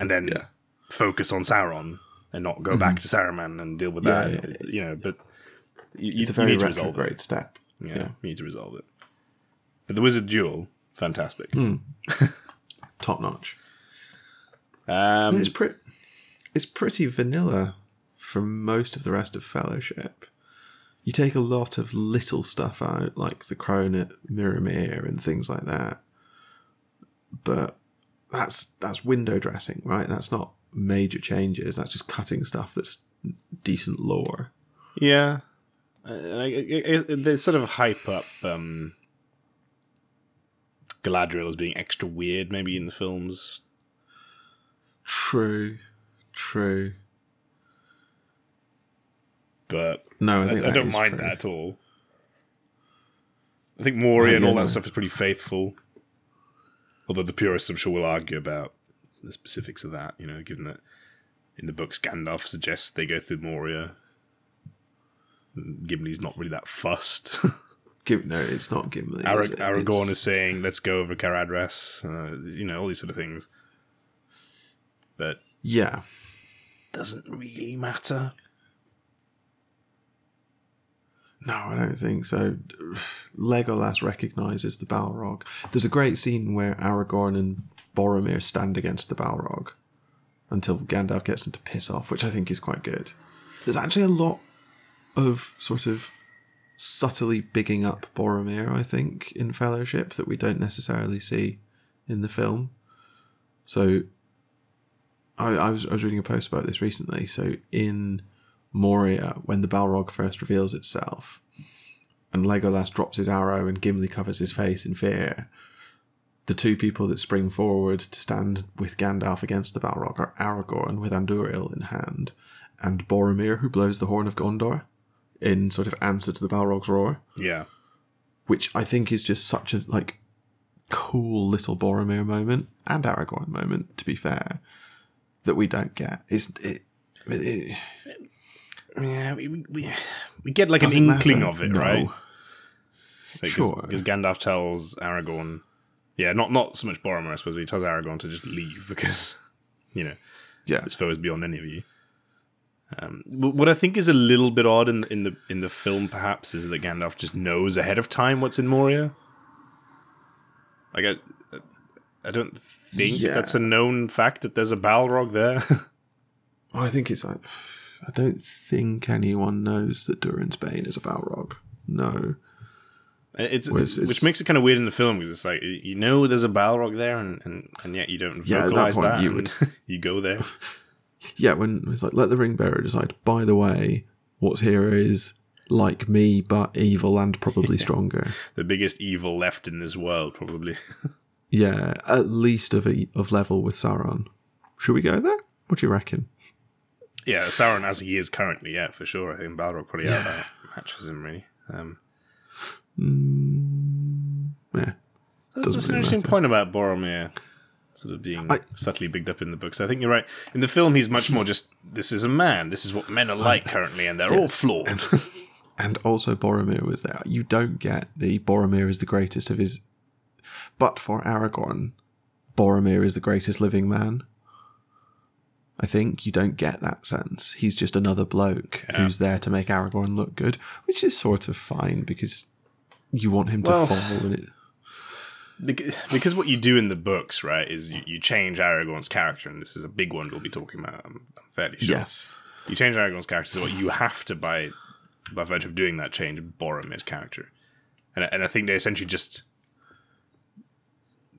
and then Yeah. focus on Sauron and not go back to Saruman and deal with Yeah, that. yeah, You know, but you, you, It's a you very need to resolve it. step. Yeah, Yeah. you need to resolve it. But the wizard duel, fantastic. Hmm. Top notch. Um, it's pretty. It's pretty vanilla from most of the rest of Fellowship. You take a lot of little stuff out, like the crone at Miramir and things like that. But that's that's window dressing, right? That's not major changes. That's just cutting stuff that's decent lore. yeah, they sort of hype up um, Galadriel as being extra weird, maybe in the films. True, true. But No, I I, think I don't mind true. that at all. I think Moria Oh, and all yeah, that no. stuff is pretty faithful. Although the purists, I'm sure, will argue about the specifics of that. You know, given that in the books Gandalf suggests they go through Moria. Gimli's not really that fussed. No, it's not Gimli. Arag- is it? Aragorn It's- is saying, "Let's go over Caradhras." Uh, you know, all these sort of things. But yeah. doesn't really matter. No, I don't think so. Legolas recognizes the Balrog. There's a great scene where Aragorn and Boromir stand against the Balrog until Gandalf gets him to piss off, which I think is quite good. There's actually a lot of sort of subtly bigging up Boromir, I think, in Fellowship that we don't necessarily see in the film. So I, I was I was reading a post about this recently. So in Moria, when the Balrog first reveals itself, and Legolas drops his arrow and Gimli covers his face in fear, the two people that spring forward to stand with Gandalf against the Balrog are Aragorn with Andúril in hand, and Boromir who blows the horn of Gondor in sort of answer to the Balrog's roar, Yeah, which I think is just such a like cool little Boromir moment and Aragorn moment. To be fair, that we don't get. It's it, it, yeah. We we, we get like an inkling matter. of it, No. right? Like, Sure. Because Gandalf tells Aragorn, yeah, not not so much Boromir, I suppose. But he tells Aragorn to just leave because, you know, yeah, this foe is beyond any of you. Um, what I think is a little bit odd in in the in the film, perhaps, is that Gandalf just knows ahead of time what's in Moria. Like I, I don't think Yeah. that's a known fact that there's a Balrog there. I think it's like I don't think anyone knows that Durin's Bane is a Balrog. No, It's, Whereas it's- which makes it kind of weird in the film because it's like you know there's a Balrog there and, and, and yet you don't Yeah, at that vocalize that. you and you go there. yeah, when it's like let the ring bearer decide. By the way, what's here is like me but evil and probably stronger. The biggest evil left in this world, probably. Yeah, at least of a, of level with Sauron. Should we go there? What do you reckon? yeah, Sauron as he is currently, yeah, for sure. I think Balrog probably out there matches him really. Um, Mm, yeah, that's, that's an interesting matter. point about Boromir. sort of being I- subtly bigged up in the books. I think you're right. In the film, he's much more just this is a man. This is what men are like currently, and they're all flawed. and also Boromir was there. You don't get the Boromir is the greatest of his, but for Aragorn, Boromir is the greatest living man. I think you don't get that sense. He's just another bloke who's there to make Aragorn look good, which is sort of fine because you want him to Well- fall. And it, Bec- because what you do in the books, right, is you, you change Aragorn's character, and this is a big one we'll be talking about. I'm, I'm fairly sure. yes, You change Aragorn's character, so what you have to, by by virtue of doing that, change Boromir's character, and and I think they essentially just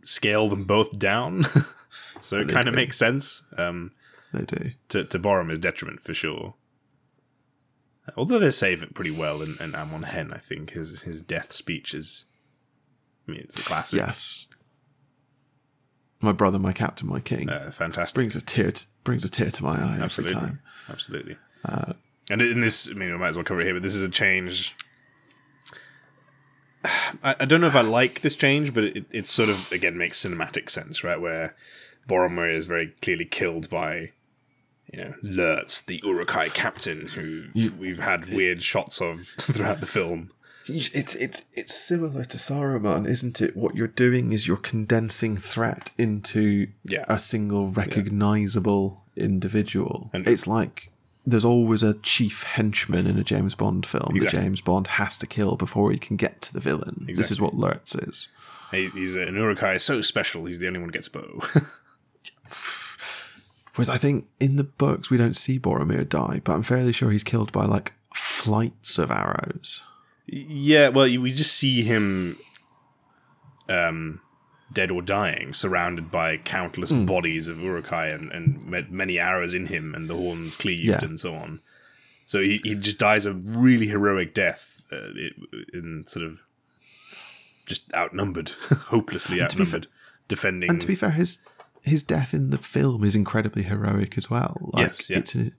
scale them both down, so it kind of makes sense. Um, they do. to, to Boromir's detriment for sure. Although they save it pretty well in, in Amon Hen, I think his his death speech is. I mean, it's a classic. Yes. My brother, my captain, my king uh, fantastic. brings a tear to, brings a tear to my eye Absolutely, every time. absolutely. and in this, I mean, we might as well cover it here, but this is a change. I, I don't know if I like this change, but it, it sort of again makes cinematic sense, right? Where Boromir is very clearly killed by, you know, Lurtz, the Uruk-hai captain, who we've had weird shots of throughout the film. It's it's it's similar to Saruman, isn't it? What you're doing is you're condensing threat into Yeah. a single recognizable individual. And- it's like there's always a chief henchman in a James Bond film Exactly. that James Bond has to kill before he can get to the villain. This is what Lurtz is. He's, he's an Uruk-hai so special. He's the only one who gets bow. Whereas I think in the books we don't see Boromir die, but I'm fairly sure he's killed by like flights of arrows. yeah, well, we just see him, um, dead or dying, surrounded by countless Hmm. bodies of Uruk-hai and, and ma- many arrows in him, and the horns cleaved Yeah. and so on. So he, he just dies a really heroic death uh, in sort of just outnumbered, hopelessly outnumbered, defending. And to be fair, his his death in the film is incredibly heroic as well. Like Yes, yeah. it's a,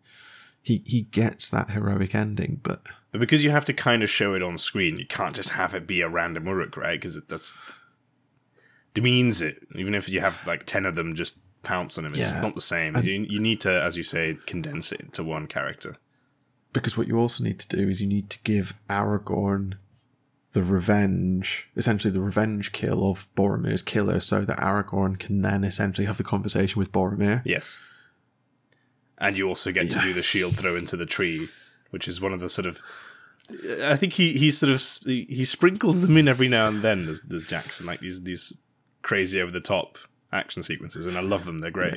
he he gets that heroic ending, but But because you have to kind of show it on screen, you can't just have it be a random Uruk, right? Because that's demeans it. Even if you have like ten of them just pounce on him, it's Yeah. not the same. you, you need to, as you say, condense it to one character. because what you also need to do is you need to give Aragorn the revenge, essentially the revenge kill of Boromir's killer, so that Aragorn can then essentially have the conversation with Boromir. Yes, and you also get to do the shield throw into the tree, which is one of the sort of. I think he he sort of he sprinkles them in every now and then. There's, does Jackson like these these crazy over the top action sequences, and I love them. They're great.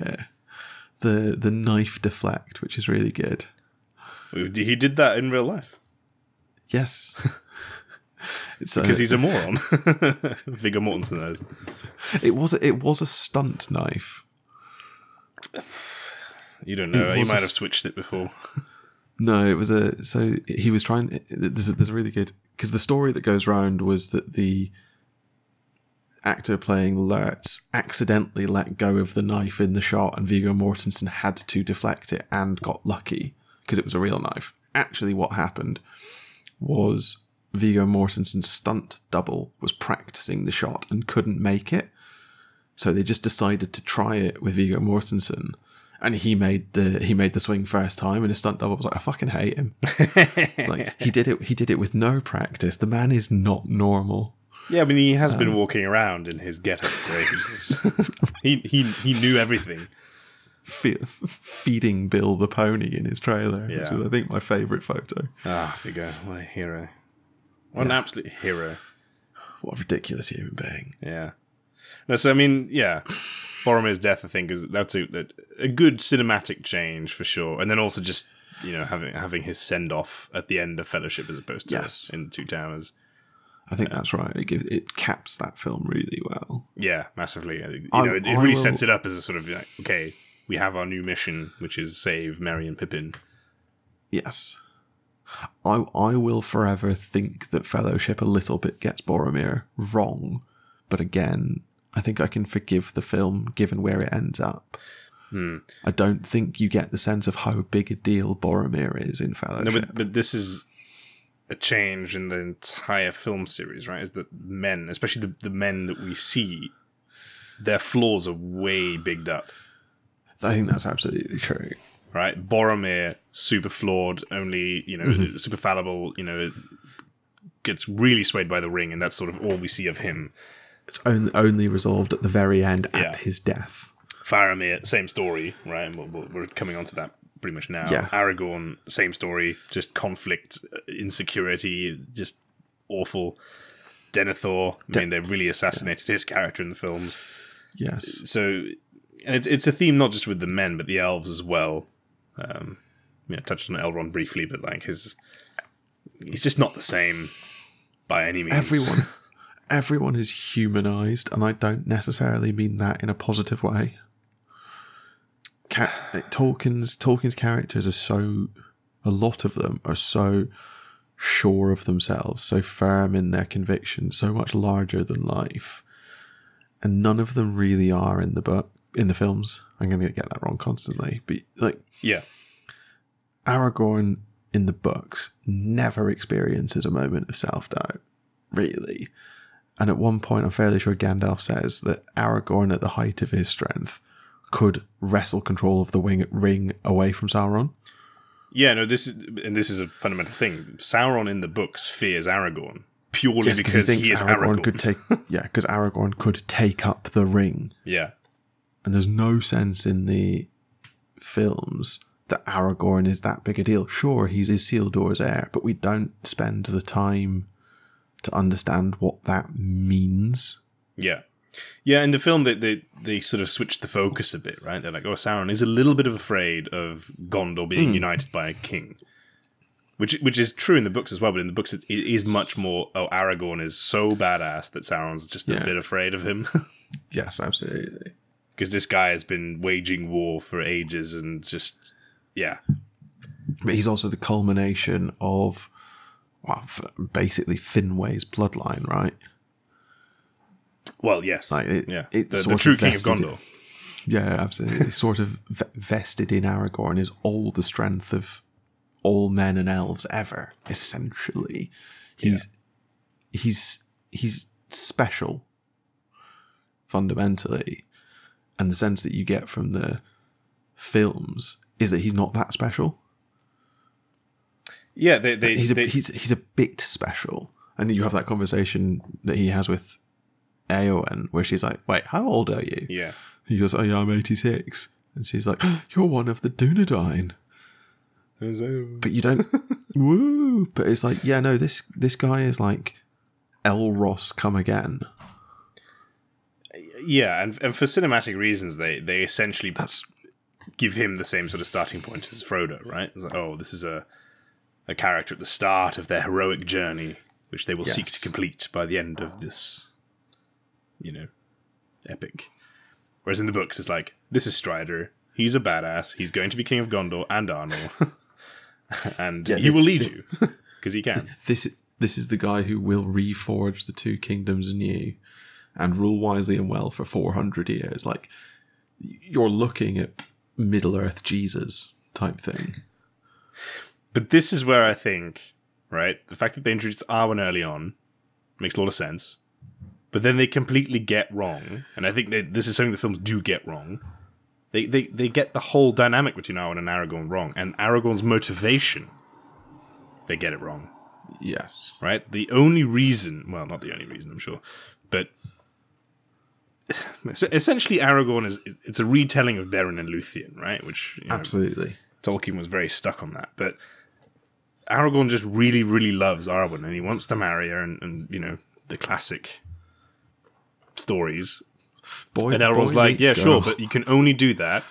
The the knife deflect, which is really good. He did that in real life. Yes. it's because he's a moron. Viggo Mortensen knows. it was a, it was a stunt knife. You don't know. It You might have switched it before. No, it was a. So he was trying. There's a, there's a really good because the story that goes round was that the actor playing Lurtz accidentally let go of the knife in the shot, and Viggo Mortensen had to deflect it and got lucky because it was a real knife. Actually, what happened was Viggo Mortensen's stunt double was practicing the shot and couldn't make it, so they just decided to try it with Viggo Mortensen and he made the he made the swing first time, and his stunt double was like, I fucking hate him. like he did it, he did it with no practice. The man is not normal. Yeah, I mean, he has Um, been walking around in his getup ages. he he he knew everything. Fe- feeding Bill the pony in his trailer, which Yeah. is I think my favorite photo. Ah, Viggo, what a hero! What an absolute hero! What a ridiculous human being. Yeah. No, so I mean, yeah, Boromir's death, I think, is that's a, a good cinematic change for sure, and then also just you know having having his send off at the end of Fellowship as opposed to Yes. in Two Towers. I think that's right. It gives it caps that film really well. Yeah, massively. You I- know, it, really will- sets it up as a sort of like, okay, we have our new mission, which is save Merry and Pippin. Yes. I I will forever think that Fellowship a little bit gets Boromir wrong, but again, I think I can forgive the film given where it ends up. Hmm. I don't think you get the sense of how big a deal Boromir is in No, Fellowship. but, but this is a change in the entire film series, right? Is that men, especially the, the men that we see, their flaws are way bigged up. I think that's absolutely true. Right, Boromir, super flawed, only you know, Mm-hmm. super fallible. You know, gets really swayed by the ring, and that's sort of all we see of him. It's only, only resolved at the very end Yeah. at his death. Faramir, same story, right? And we'll- we'll- we're coming on to that pretty much now. Yeah. Aragorn, same story, just conflict, uh, insecurity, just awful. Denethor, I mean, they really assassinated his character in the films. Yes. So, and it's it's a theme not just with the men, but the elves as well. Um, you know, touched on Elrond briefly, but like his, he's just not the same by any means. Everyone, everyone is humanized, and I don't necessarily mean that in a positive way. Ca- like, Tolkien's Tolkien's characters are so, a lot of them are so sure of themselves, so firm in their convictions, so much larger than life, and none of them really are in the book in the films. I'm going to get that wrong constantly, but like yeah, Aragorn in the books never experiences a moment of self doubt, really. And at one point, I'm fairly sure Gandalf says that Aragorn, at the height of his strength, could wrestle control of the wing, ring away from Sauron. yeah. No, this is and this is a fundamental thing. Sauron in the books fears Aragorn purely Yes, because he thinks he is Aragorn Aragorn. could take. Yeah, because Aragorn could take up the ring, yeah, and there's no sense in the films that Aragorn is that big a deal. Sure, he's Isildur's heir, but we don't spend the time to understand what that means. Yeah. Yeah, in the film they, they they sort of switched the focus a bit, right? They're like, oh, Sauron is a little bit of afraid of Gondor being Hmm. united by a king. Which which is true in the books as well, but in the books it, it is much more oh Aragorn is so badass that Sauron's just a bit afraid of him. Yes, absolutely. Because this guy has been waging war for ages and just yeah. But he's also the culmination of well, basically Finwë's bloodline, right? Well, yes. Like it, yeah. it's The, the true king of Gondor. Yeah, absolutely. sort of v- vested in Aragorn is all the strength of all men and elves ever. Essentially, he's he's he's special fundamentally, and the sense that you get from the films is that he's not that special. Yeah, they, they, he's a they- he's he's a bit special, and you have that conversation that he has with Eowyn, where she's like, "Wait, how old are you?" yeah. He goes, "Oh yeah, I'm 86," and she's like, oh, "You're one of the Dunedain," but you don't. woo! But it's like, yeah, no, this this guy is like Elros come again. Yeah, and, and for cinematic reasons, they they essentially That's give him the same sort of starting point as Frodo, right? It's like, oh, this is a a character at the start of their heroic journey, which they will seek to complete by the end of this, you know, epic. Whereas in the books, it's like this is Strider. He's a badass. He's going to be king of Gondor and Arnor, and Yeah, he will lead you because he can. this this is the guy who will reforge the two kingdoms anew and rule wisely and well for 400 years. Like you're looking at Middle Earth Jesus type thing. But this is where I think, right, the fact that they introduced Arwen early on makes a lot of sense. But then they completely get wrong, and I think this is something the films do get wrong. They, they they get the whole dynamic between Arwen and Aragorn wrong, and Aragorn's motivation, they get it wrong, Yes. right? The only reason, well, not the only reason, I'm sure, but essentially Aragorn is it's a retelling of Beren and Luthien, right? Which you know, Absolutely. Tolkien was very stuck on that. But Aragorn just really, really loves Arwen and he wants to marry her and, and you know, the classic stories. Boy, And Elrond's like, yeah, girl. sure, but you can only do that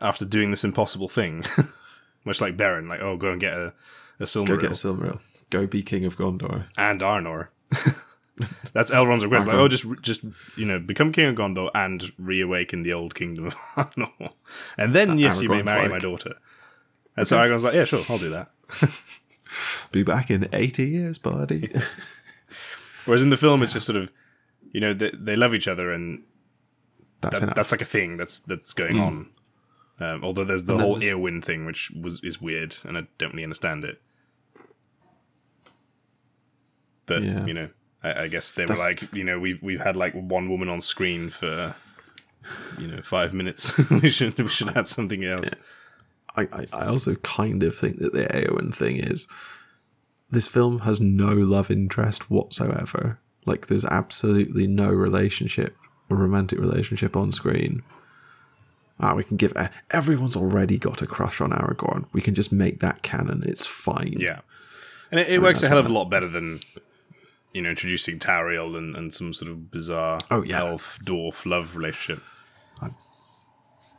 after doing this impossible thing. Much like Beren, like, oh, go and get a, a go get a Silmaril. Go be king of Gondor. and Arnor. That's Elrond's request. Like, oh, just, just you know, become king of Gondor and reawaken the old kingdom of Arnor, and then yes, you may marry like- my daughter. And so Aragorn's like, yeah, sure, I'll do that. Be back in 80 years, buddy. Whereas in the film, it's just sort of, you know, they, they love each other, and That's that, that's like a thing that's that's going on. Um, although there's the whole there's- Eowyn thing, which was is weird, and I don't really understand it. But Yeah. you know, I, I guess they were like, you know, we've we've had like one woman on screen for you know five minutes. we should we should add something else. I, I, I also kind of think that the Eowyn thing is this film has no love interest whatsoever. Like, there's absolutely no relationship or romantic relationship on screen. Ah, we can give everyone's already got a crush on Aragorn. We can just make that canon. It's fine. Yeah, and it, it works a hell of a lot better than you know introducing Tauriel and, and some sort of bizarre Oh, yeah. elf dwarf love relationship.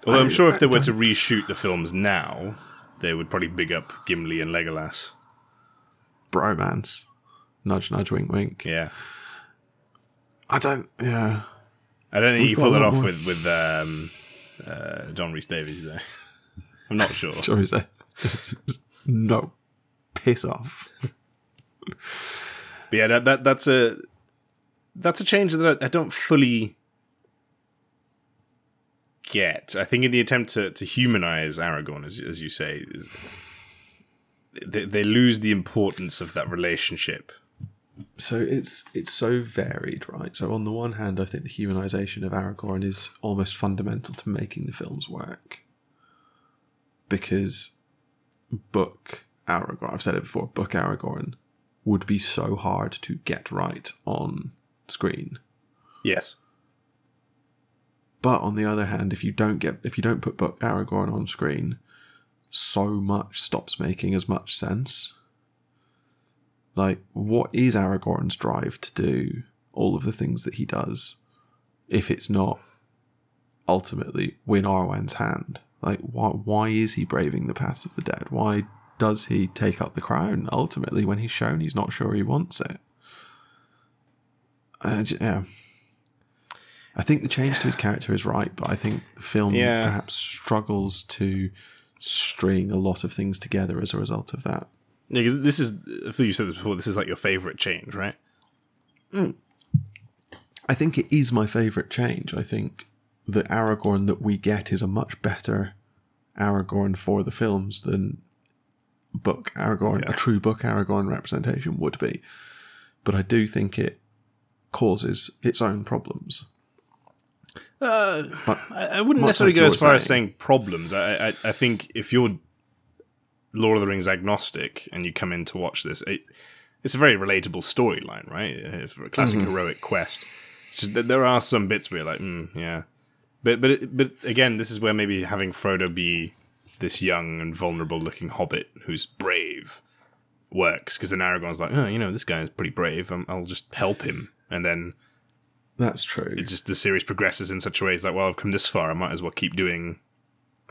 Although I'm sure if they were to reshoot the films now, they would probably big up Gimli and Legolas. Bromance. Nudge, nudge, wink, wink. Yeah, I don't. Yeah. I don't think We've you pull it off more. with with um, uh, John Rhys Davies though. I'm not sure. Is that? no. Piss off. But yeah, that, that that's a that's a change that I, I don't fully get. I think in the attempt to, to humanize Aragorn, as as you say, is, they they lose the importance of that relationship. So it's it's so varied, right? So on the one hand, I think the humanization of Aragorn is almost fundamental to making the films work. Because book Aragorn, I've said it before, book Aragorn would be so hard to get right on screen. Yes. But on the other hand, if you don't get if you don't put book Aragorn on screen, so much stops making as much sense. Like, what is Aragorn's drive to do all of the things that he does if it's not ultimately win Arwen's hand? Like, why, why is he braving the paths of the dead? Why does he take up the crown ultimately when he's shown he's not sure he wants it? Uh, j- yeah. I think the change to his character is right, but I think the film Yeah. perhaps struggles to string a lot of things together as a result of that. Yeah, 'cause this is. I feel you said this before. This is like your favorite change, right? I think it is my favourite change. I think the Aragorn that we get is a much better Aragorn for the films than book Aragorn, Yeah. a true book Aragorn representation would be. But I do think it causes its own problems. Uh, But I, wouldn't necessarily go as far as saying. saying problems. I, I I think if you're Lord of the Rings agnostic and you come in to watch this, it, it's a very relatable storyline, right? For a classic Mm-hmm. heroic quest. There are some bits where you're like, mm, yeah, but but it- but again, this is where maybe having Frodo be this young and vulnerable looking hobbit who's brave works because then Aragorn's like, oh, you know, this guy is pretty brave. i I'll just help him, and then That's true. it just the series progresses in such a way. It's like, well, I've come this far. I might as well keep doing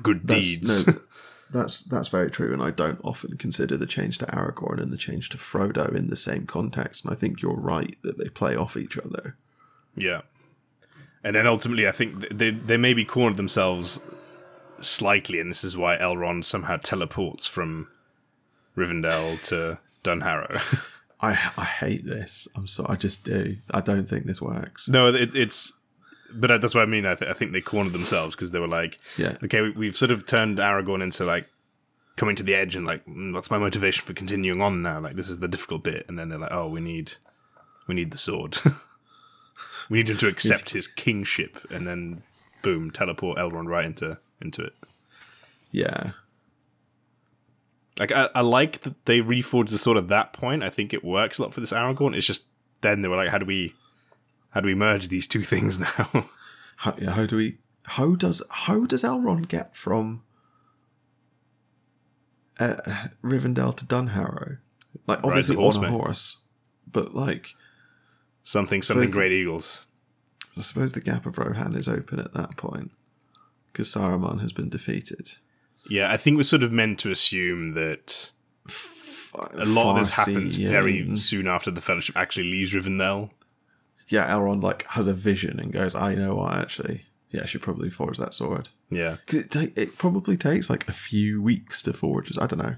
good That's- deeds. no, that's that's very true, and I don't often consider the change to Aragorn and the change to Frodo in the same context. And I think you're right that they play off each other. yeah, and then ultimately, I think th- they they maybe cornered themselves slightly, and this is why Elrond somehow teleports from Rivendell to Dunharrow. I I hate this. I'm so I just do. I don't think this works. no, it, it's. But that's what I mean. I, th- I think they cornered themselves because they were like, Yeah. okay, we, we've sort of turned Aragorn into like coming to the edge and like, mm, what's my motivation for continuing on now? Like, this is the difficult bit, and then they're like, oh, we need, we need the sword. we need him to accept his kingship, and then boom, teleport Elrond right into into it. Yeah. Like, I, I like that they reforged the sword at that point. I think it works a lot for this Aragorn. It's just then they were like, how do we, how do we merge these two things now? How, yeah, how do we? How does how does Elrond get from uh, Rivendell to Dunharrow? Like obviously horse, on a mate. horse, but like something, something, great eagles. I suppose the gap of Rohan is open at that point because Saruman has been defeated. Yeah, I think we're sort of meant to assume that a lot of this happens very soon after the Fellowship actually leaves Rivendell. Yeah, Elrond like has a vision and goes, "I know what actually." Yeah, I should probably forge that sword Yeah, because it ta- it probably takes like a few weeks to forge. it. I don't know.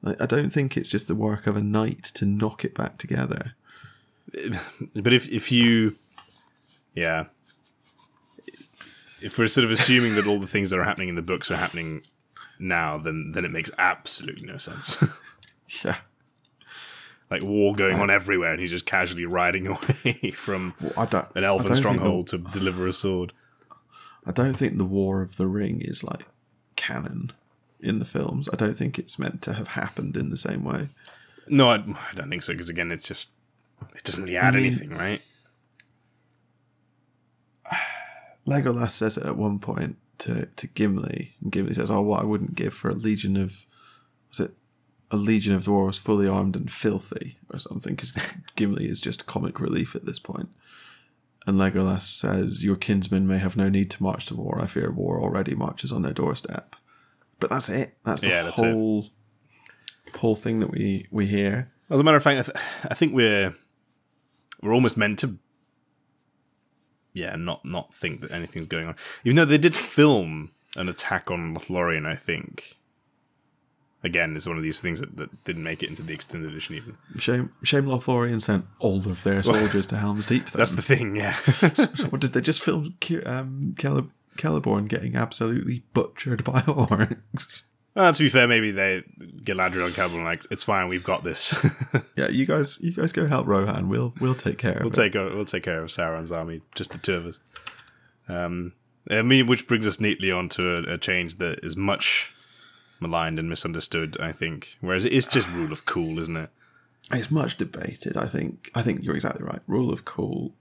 Like, I don't think it's just the work of a night to knock it back together. but if if you, yeah, if we're sort of assuming that all the things that are happening in the books are happening now, then then it makes absolutely no sense. Yeah, like war going on everywhere, and he's just casually riding away from Well, I an I elven think the- stronghold to deliver a sword. I don't think the War of the Ring is like canon in the films. I don't think it's meant to have happened in the same way. No, I, I don't think so. Because again, it's just it doesn't really add mean- anything, right? Legolas says it at one point to, to Gimli, and Gimli says, "Oh, what I wouldn't give for a legion of was it a legion of dwarves fully armed and filthy or something?" Because Gimli is just comic relief at this point. And Legolas says, "Your kinsmen may have no need to march to war. I fear war already marches on their doorstep." But that's it. That's the Yeah, that's it. whole whole thing that we we hear. As a matter of fact, I, th- I think we're we're almost meant to, yeah, not not think that anything's going on. Even though they did film an attack on Lothlorien, I think. Again, it's one of these things that, that didn't make it into the extended edition. Even Shame, shame Lothlorien sent all of their soldiers to Helm's Deep. Then. that's the thing, yeah. What did they just film? Um, Cele- Celeborn getting absolutely butchered by orcs. Well, to be fair, maybe they Galadriel and were like it's fine, we've got this. yeah, you guys, you guys go help Rohan. We'll we'll take care we'll of it. take we'll take care of Sauron's army, just the two of us. Um, I mean, which brings us neatly on to a, a change that is much maligned and misunderstood. I think, whereas it is just rule of cool, isn't it? It's much debated. I think. I think you're exactly right. Rule of cool.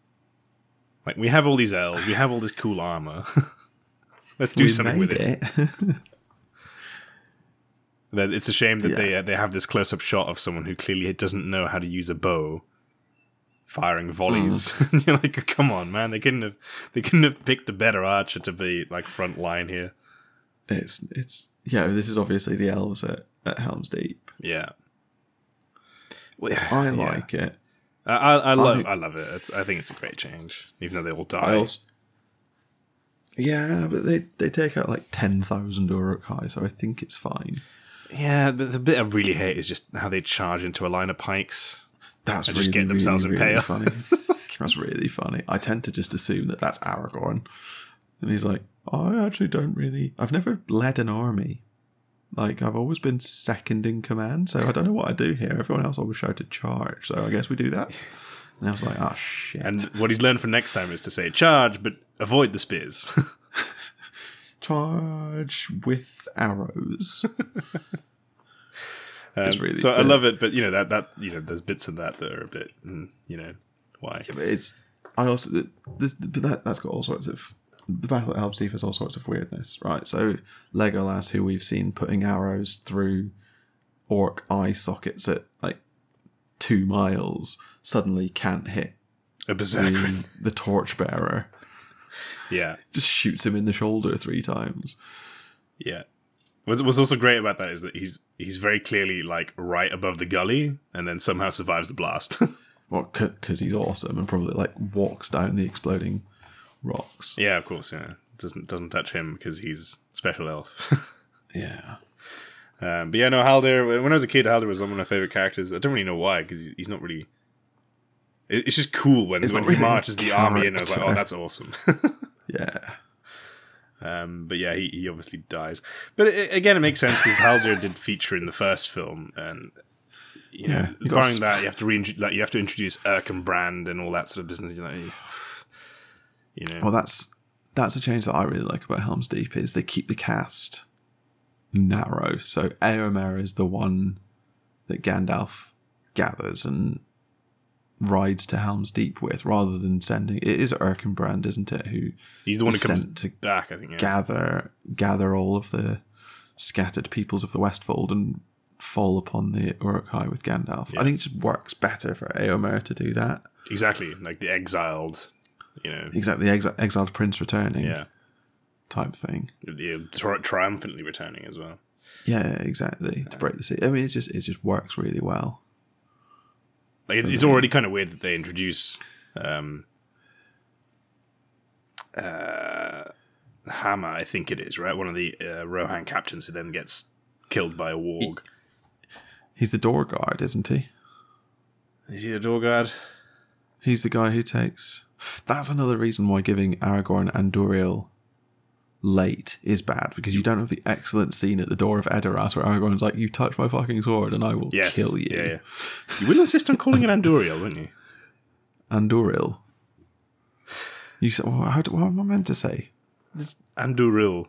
Like we have all these elves, we have all this cool armor. Let's do we something with it. it. That it's a shame that Yeah. they uh, they have this close up shot of someone who clearly doesn't know how to use a bow, firing volleys. Mm. You're like, come on, man! They couldn't have they couldn't have picked a better archer to be like front line here. it's it's yeah. This is obviously the elves at, at Helm's Deep. Yeah. Well, I yeah. like it. I, I, I love think- I love it. It's, I think it's a great change, even though they all die. also, yeah, but they they take out like ten thousand Uruk-hai, so I think it's fine. Yeah, but the bit I really hate is just how they charge into a line of pikes. That's And really, just get themselves really, in really funny. that's really funny. I tend to just assume that that's Aragorn, and he's like, I actually don't really. I've never led an army. Like I've always been second in command, so I don't know what I do here. Everyone else always shouted charge, so I guess we do that. And I was like, oh shit. And what he's learned for next time is to say charge, but avoid the spears. charge with arrows. Um, really so I love it, but you know that that you know there's bits of that that are a bit mm, you know why But it's I also this but that that's got all sorts of the battle at Helm's Deep has all sorts of weirdness, right? So Legolas, who we've seen putting arrows through orc eye sockets at like two miles, suddenly can't hit a berserker. the, the torchbearer. yeah, Just shoots him in the shoulder three times. yeah. What's, what's also great about that is that he's he's very clearly like right above the gully, and then somehow survives the blast. Well, because he's awesome and probably like walks down the exploding rocks. yeah, of course. Yeah, doesn't doesn't touch him because he's special elf. Yeah. um, but yeah, no, Haldir. When I was a kid, Haldir was one of my favorite characters. I don't really know why because he's not really. It's just cool when, It's when not he marches the army, and I was like, "Oh, that's awesome." Yeah. Um, but yeah, he, he obviously dies. But it, again, it makes sense because Haldir did feature in the first film, and you know, Yeah, you barring that, you have to re- like you have to introduce Erkenbrand and Brand and all that sort of business. You know, you know. Well, that's that's a change that I really like about Helm's Deep is they keep the cast narrow. So Éomer is the one that Gandalf gathers and rides to Helm's Deep with, rather than sending. It is Erkenbrand, isn't it? Who he's the one who comes to back. I think. Yeah. gather gather all of the scattered peoples of the Westfold and fall upon the Uruk-hai with Gandalf. I think it just works better for Éomer to do that. exactly, like the exiled. You know. Exactly, the exi- exiled prince returning Yeah. type thing. The, uh, tri- triumphantly returning as well. Yeah, exactly. To break the sea. I mean, it just it just works really well. Like it's, it's already kind of weird that they introduce um, uh, Háma. I think it is right. One of the uh, Rohan captains who then gets killed by a warg. He's the door guard, isn't he? Is he the door guard? He's the guy who takes. That's another reason why giving Aragorn Anduriel late is bad because you don't have the excellent scene at the door of Edoras where Aragorn's like, "You touch my fucking sword and I will Yes. kill you." Yeah, yeah. You will insist on calling it Anduriel, wouldn't you? Anduril. You said, well, how do, what am I meant to say? Anduril.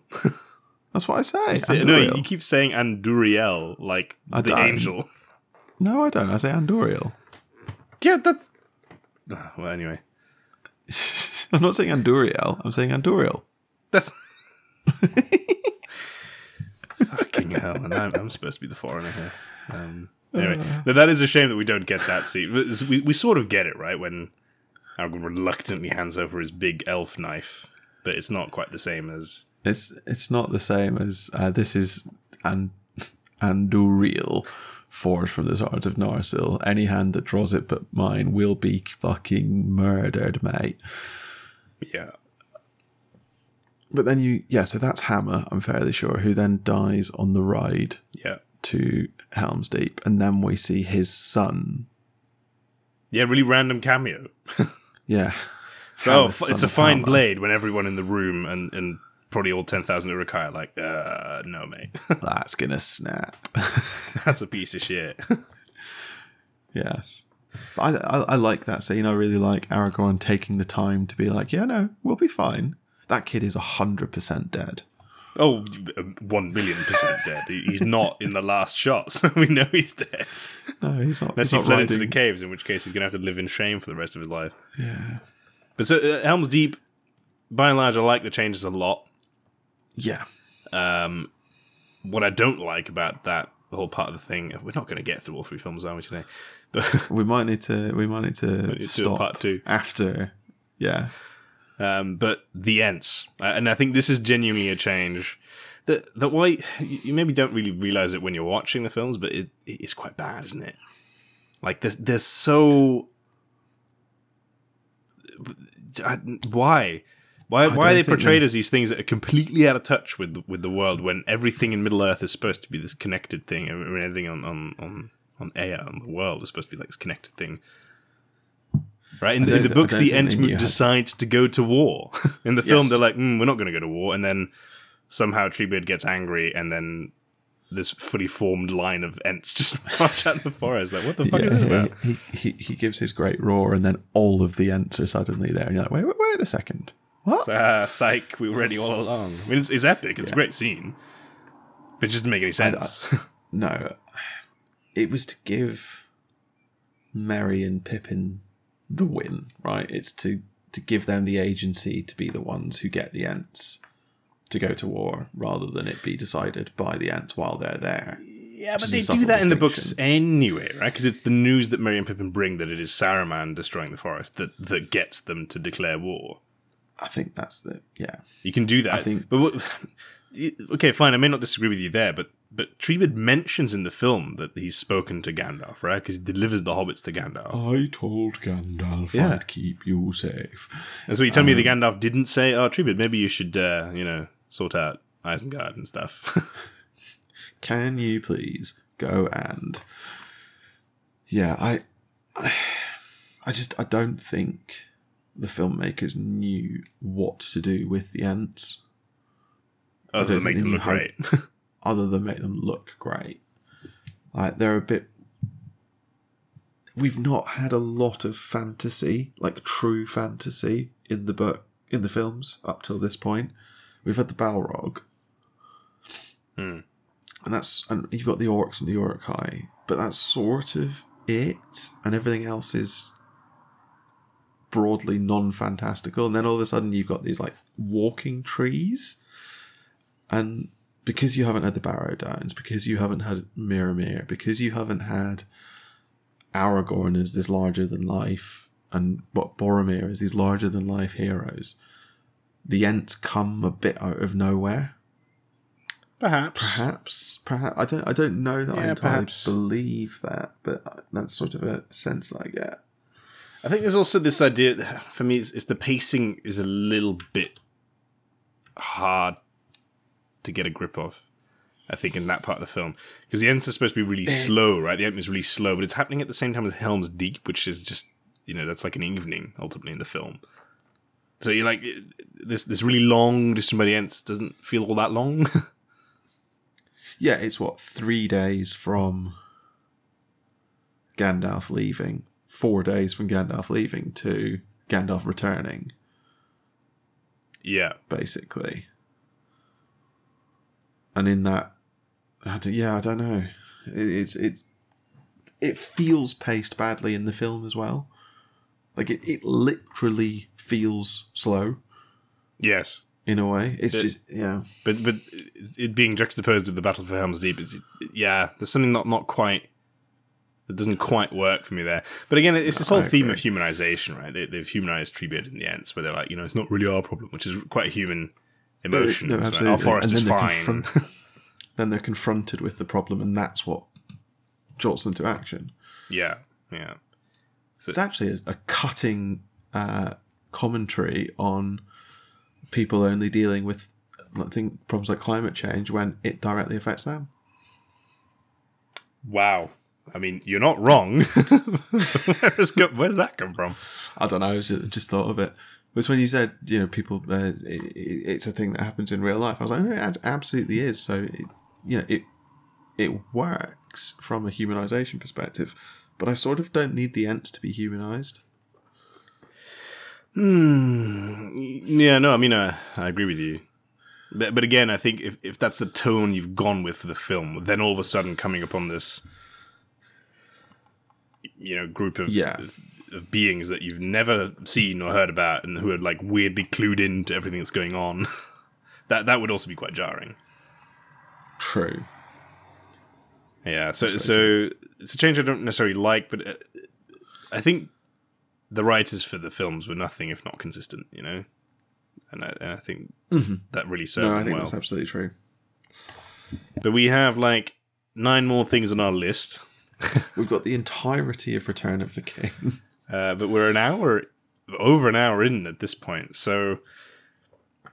That's what I say. no, you keep saying Anduriel, like the don't. angel. no, I don't. I say Anduril. Yeah, that's. Well, anyway. I'm not saying Anduriel. I'm saying Anduril. That's. Fucking hell, and I'm, I'm supposed to be the foreigner here. Um, anyway, but that is a shame that we don't get that scene. We, we sort of get it, right? When Aragorn reluctantly hands over his big elf knife, but it's not quite the same as. It's it's not the same as uh, this is and Anduril, forged from the swords of Narsil. Any hand that draws it but mine will be fucking murdered, mate. Yeah. But then you, yeah. So that's Háma. I'm fairly sure who then dies on the ride Yeah. to Helm's Deep, and then we see his son. Yeah, really random cameo. Yeah. So oh, f- it's son a of fine Háma. blade when everyone in the room and, and probably all 10,000 Uruk-hai are like, uh, no, mate. That's gonna snap. That's a piece of shit. Yes. But I, I I like that scene. I really like Aragorn taking the time to be like, yeah, no, we'll be fine. That kid is hundred percent dead. Oh, 1 million percent dead. He's not in the last shot, so we know he's dead. No, he's not. Unless he's he not fled into the caves, in which case he's going to have to live in shame for the rest of his life. Yeah. But so, uh, Helm's Deep, by and large, I like the changes a lot. Yeah. Um, what I don't like about that whole part of the thing, we're not going to get through all three films, are we, today? But We might need to. We might need to do a stop part two. after. Yeah. Um, but the Ents, uh, and I think this is genuinely a change. That that why you maybe don't really realize it when you're watching the films, but it it's quite bad, isn't it? Like there's there's so why why why are they portrayed they- as these things that are completely out of touch with the, with the world when everything in Middle Earth is supposed to be this connected thing? I mean, everything on on on on Ea on the world is supposed to be like this connected thing. Right in, the- in the books, the think they knew Entmoot to- decides to go to war. in the film, Yes. they're like, mm, "We're not going to go to war," and then somehow Treebeard gets angry, and then this fully formed line of Ents just march out in the forest. Like, what the fuck is this about? He, he he gives his great roar, and then all of the Ents are suddenly there, and you're like, wait, wait, wait a second. What? Ah, psych, we were ready all along. I mean, it's, it's epic. It's a great scene, but it just doesn't make any sense. No, it was to give Merry and Pippin the win, right? It's to to give them the agency to be the ones who get the Ents to go to war, rather than it be decided by the Ents while they're there. yeah, but they do that in the books anyway, right? Because it's the news that Merry and Pippin bring that it is Saruman destroying the forest that that gets them to declare war. I think that's the yeah. You can do that. I think- but what, okay, fine. I may not disagree with you there, but but Treebeard mentions in the film that he's spoken to Gandalf, right? Because he delivers the hobbits to Gandalf. I told Gandalf Yeah. I'd keep you safe. And so you tell me Um, the Gandalf didn't say, "Oh, Treebeard, maybe you should, uh, you know, sort out Isengard and stuff." Can you please go and yeah, I, I I just I don't think the filmmakers knew what to do with the Ents Other than make them look how- great. other than make them look great. Like they're a bit we've not had a lot of fantasy, like true fantasy in the book in the films up till this point. We've had the Balrog. Hmm. And that's and you've got the orcs and the Uruk-hai, but that's sort of it, and everything else is broadly non-fantastical. And then all of a sudden you've got these like walking trees, and because you haven't had the Barrow Downs, because you haven't had Miramir, because you haven't had Aragorn as this larger than life, and what Boromir as these larger than life heroes, the Ents come a bit out of nowhere. Perhaps. Perhaps, perhaps I don't. I don't know that I entirely perhaps. believe that, but that's sort of a sense that I get. I think there's also this idea. For me, it's, it's the pacing is a little bit hard to get a grip of. I think in that part of the film because the are supposed to be really slow, right? The end is really slow, but it's happening at the same time as Helm's Deep, which is just you know that's like an evening ultimately in the film. So you're like this this really long distance by the Ents doesn't feel all that long. Yeah, it's what three days from Gandalf leaving, four days from Gandalf leaving to Gandalf returning, yeah, basically. And in that, I yeah, I don't know. It, it's it it feels paced badly in the film as well. Like it, it literally feels slow yes. in a way. It's It- just yeah. But but it being juxtaposed with the Battle for Helm's Deep is yeah, there's something not not quite that doesn't quite work for me there. But again, it's this whole I theme agree. of humanization, right? They, they've humanized Treebeard in the Ents, where they're like, you know, it's not really our problem, which is quite a human emotion. No, right? absolutely. Our forest And is then they're fine. confront- then they're confronted with the problem, and that's what jolts them to action. yeah, yeah. So it's actually a, a cutting uh, commentary on people only dealing with I think problems like climate change when it directly affects them. Wow. I mean, you're not wrong. Where's go- where does that come from? I don't know. I just, just thought of it. Was when you said, you know, people, uh, it, it, it's a thing that happens in real life. I was like, "No, it absolutely is. So, it, you know, it it works from a humanization perspective, but I sort of don't need the Ents to be humanized. Hmm. Yeah, no, I mean, uh, I agree with you. But, but again, I think if, if that's the tone you've gone with for the film, then all of a sudden coming upon this, you know, group of, Yeah. Of, beings that you've never seen or heard about and who are like weirdly clued into everything that's going on, that that would also be quite jarring. True. Yeah, so so it's a change I don't necessarily like, but uh, I think the writers for the films were nothing if not consistent, you know, and I, and I think that really served No, I think well. that's absolutely true. But we have like nine more things on our list, We've got the entirety of Return of the King. uh, but we're an hour over an hour in at this point. So I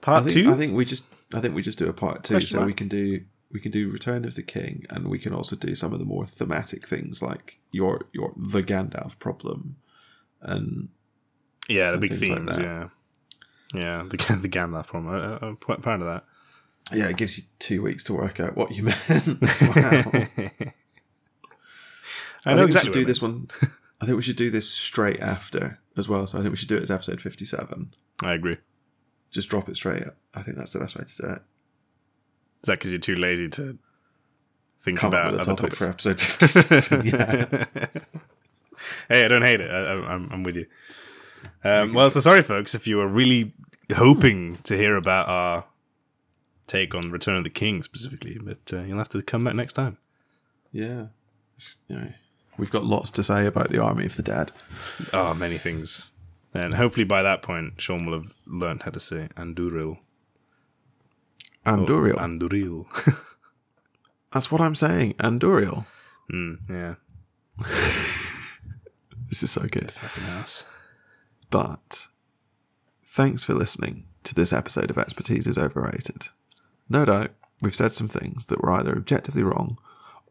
part think two, I think we just I think we just do a part two, Question so mark? we can do we can do Return of the King, and we can also do some of the more thematic things like your your the Gandalf problem, and yeah, the big things like themes, that. yeah, yeah, the the Gandalf problem. I, I'm quite proud of that. yeah, it gives you two weeks to work out what you meant. as well. I I know exactly. we should do I this one. I think we should do this straight after as well. So I think we should do it as episode fifty-seven. I agree. Just drop it straight. I think that's the best way to do it. Is that because you're too lazy to think Come about up with a other topic topics? for episode fifty-seven. yeah. hey, I don't hate it. I, I, I'm, I'm with you. Um, well, so sorry, folks, if you were really hoping to hear about our take on Return of the King specifically, but uh, you'll have to come back next time. Yeah. It's, you know, we've got lots to say about the Army of the Dead. Oh, many things. And hopefully by that point, Sean will have learned how to say Anduril. Anduriel. Anduril. That's what I'm saying. Anduril. mm, yeah. This is so good. Fucking ass. But thanks for listening to this episode of Expertise is Overrated. No doubt we've said some things that were either objectively wrong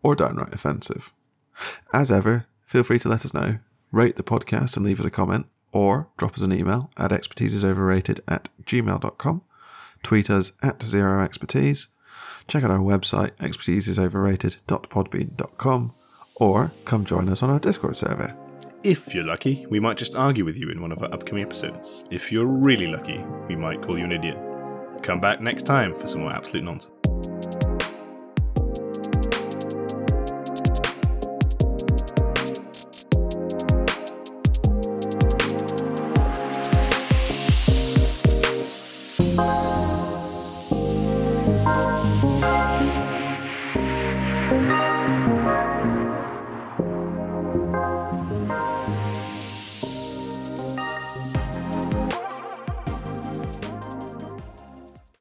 or downright offensive. As ever, feel free to let us know, rate the podcast and leave us a comment, or drop us an email at expertiseisoverrated at gmail.com, tweet us at zero expertise, check out our website expertiseisoverrated.podbean.com, or come join us on our Discord server. If you're lucky, we might just argue with you in one of our upcoming episodes. If you're really lucky, we might call you an idiot. Come back next time for some more absolute nonsense.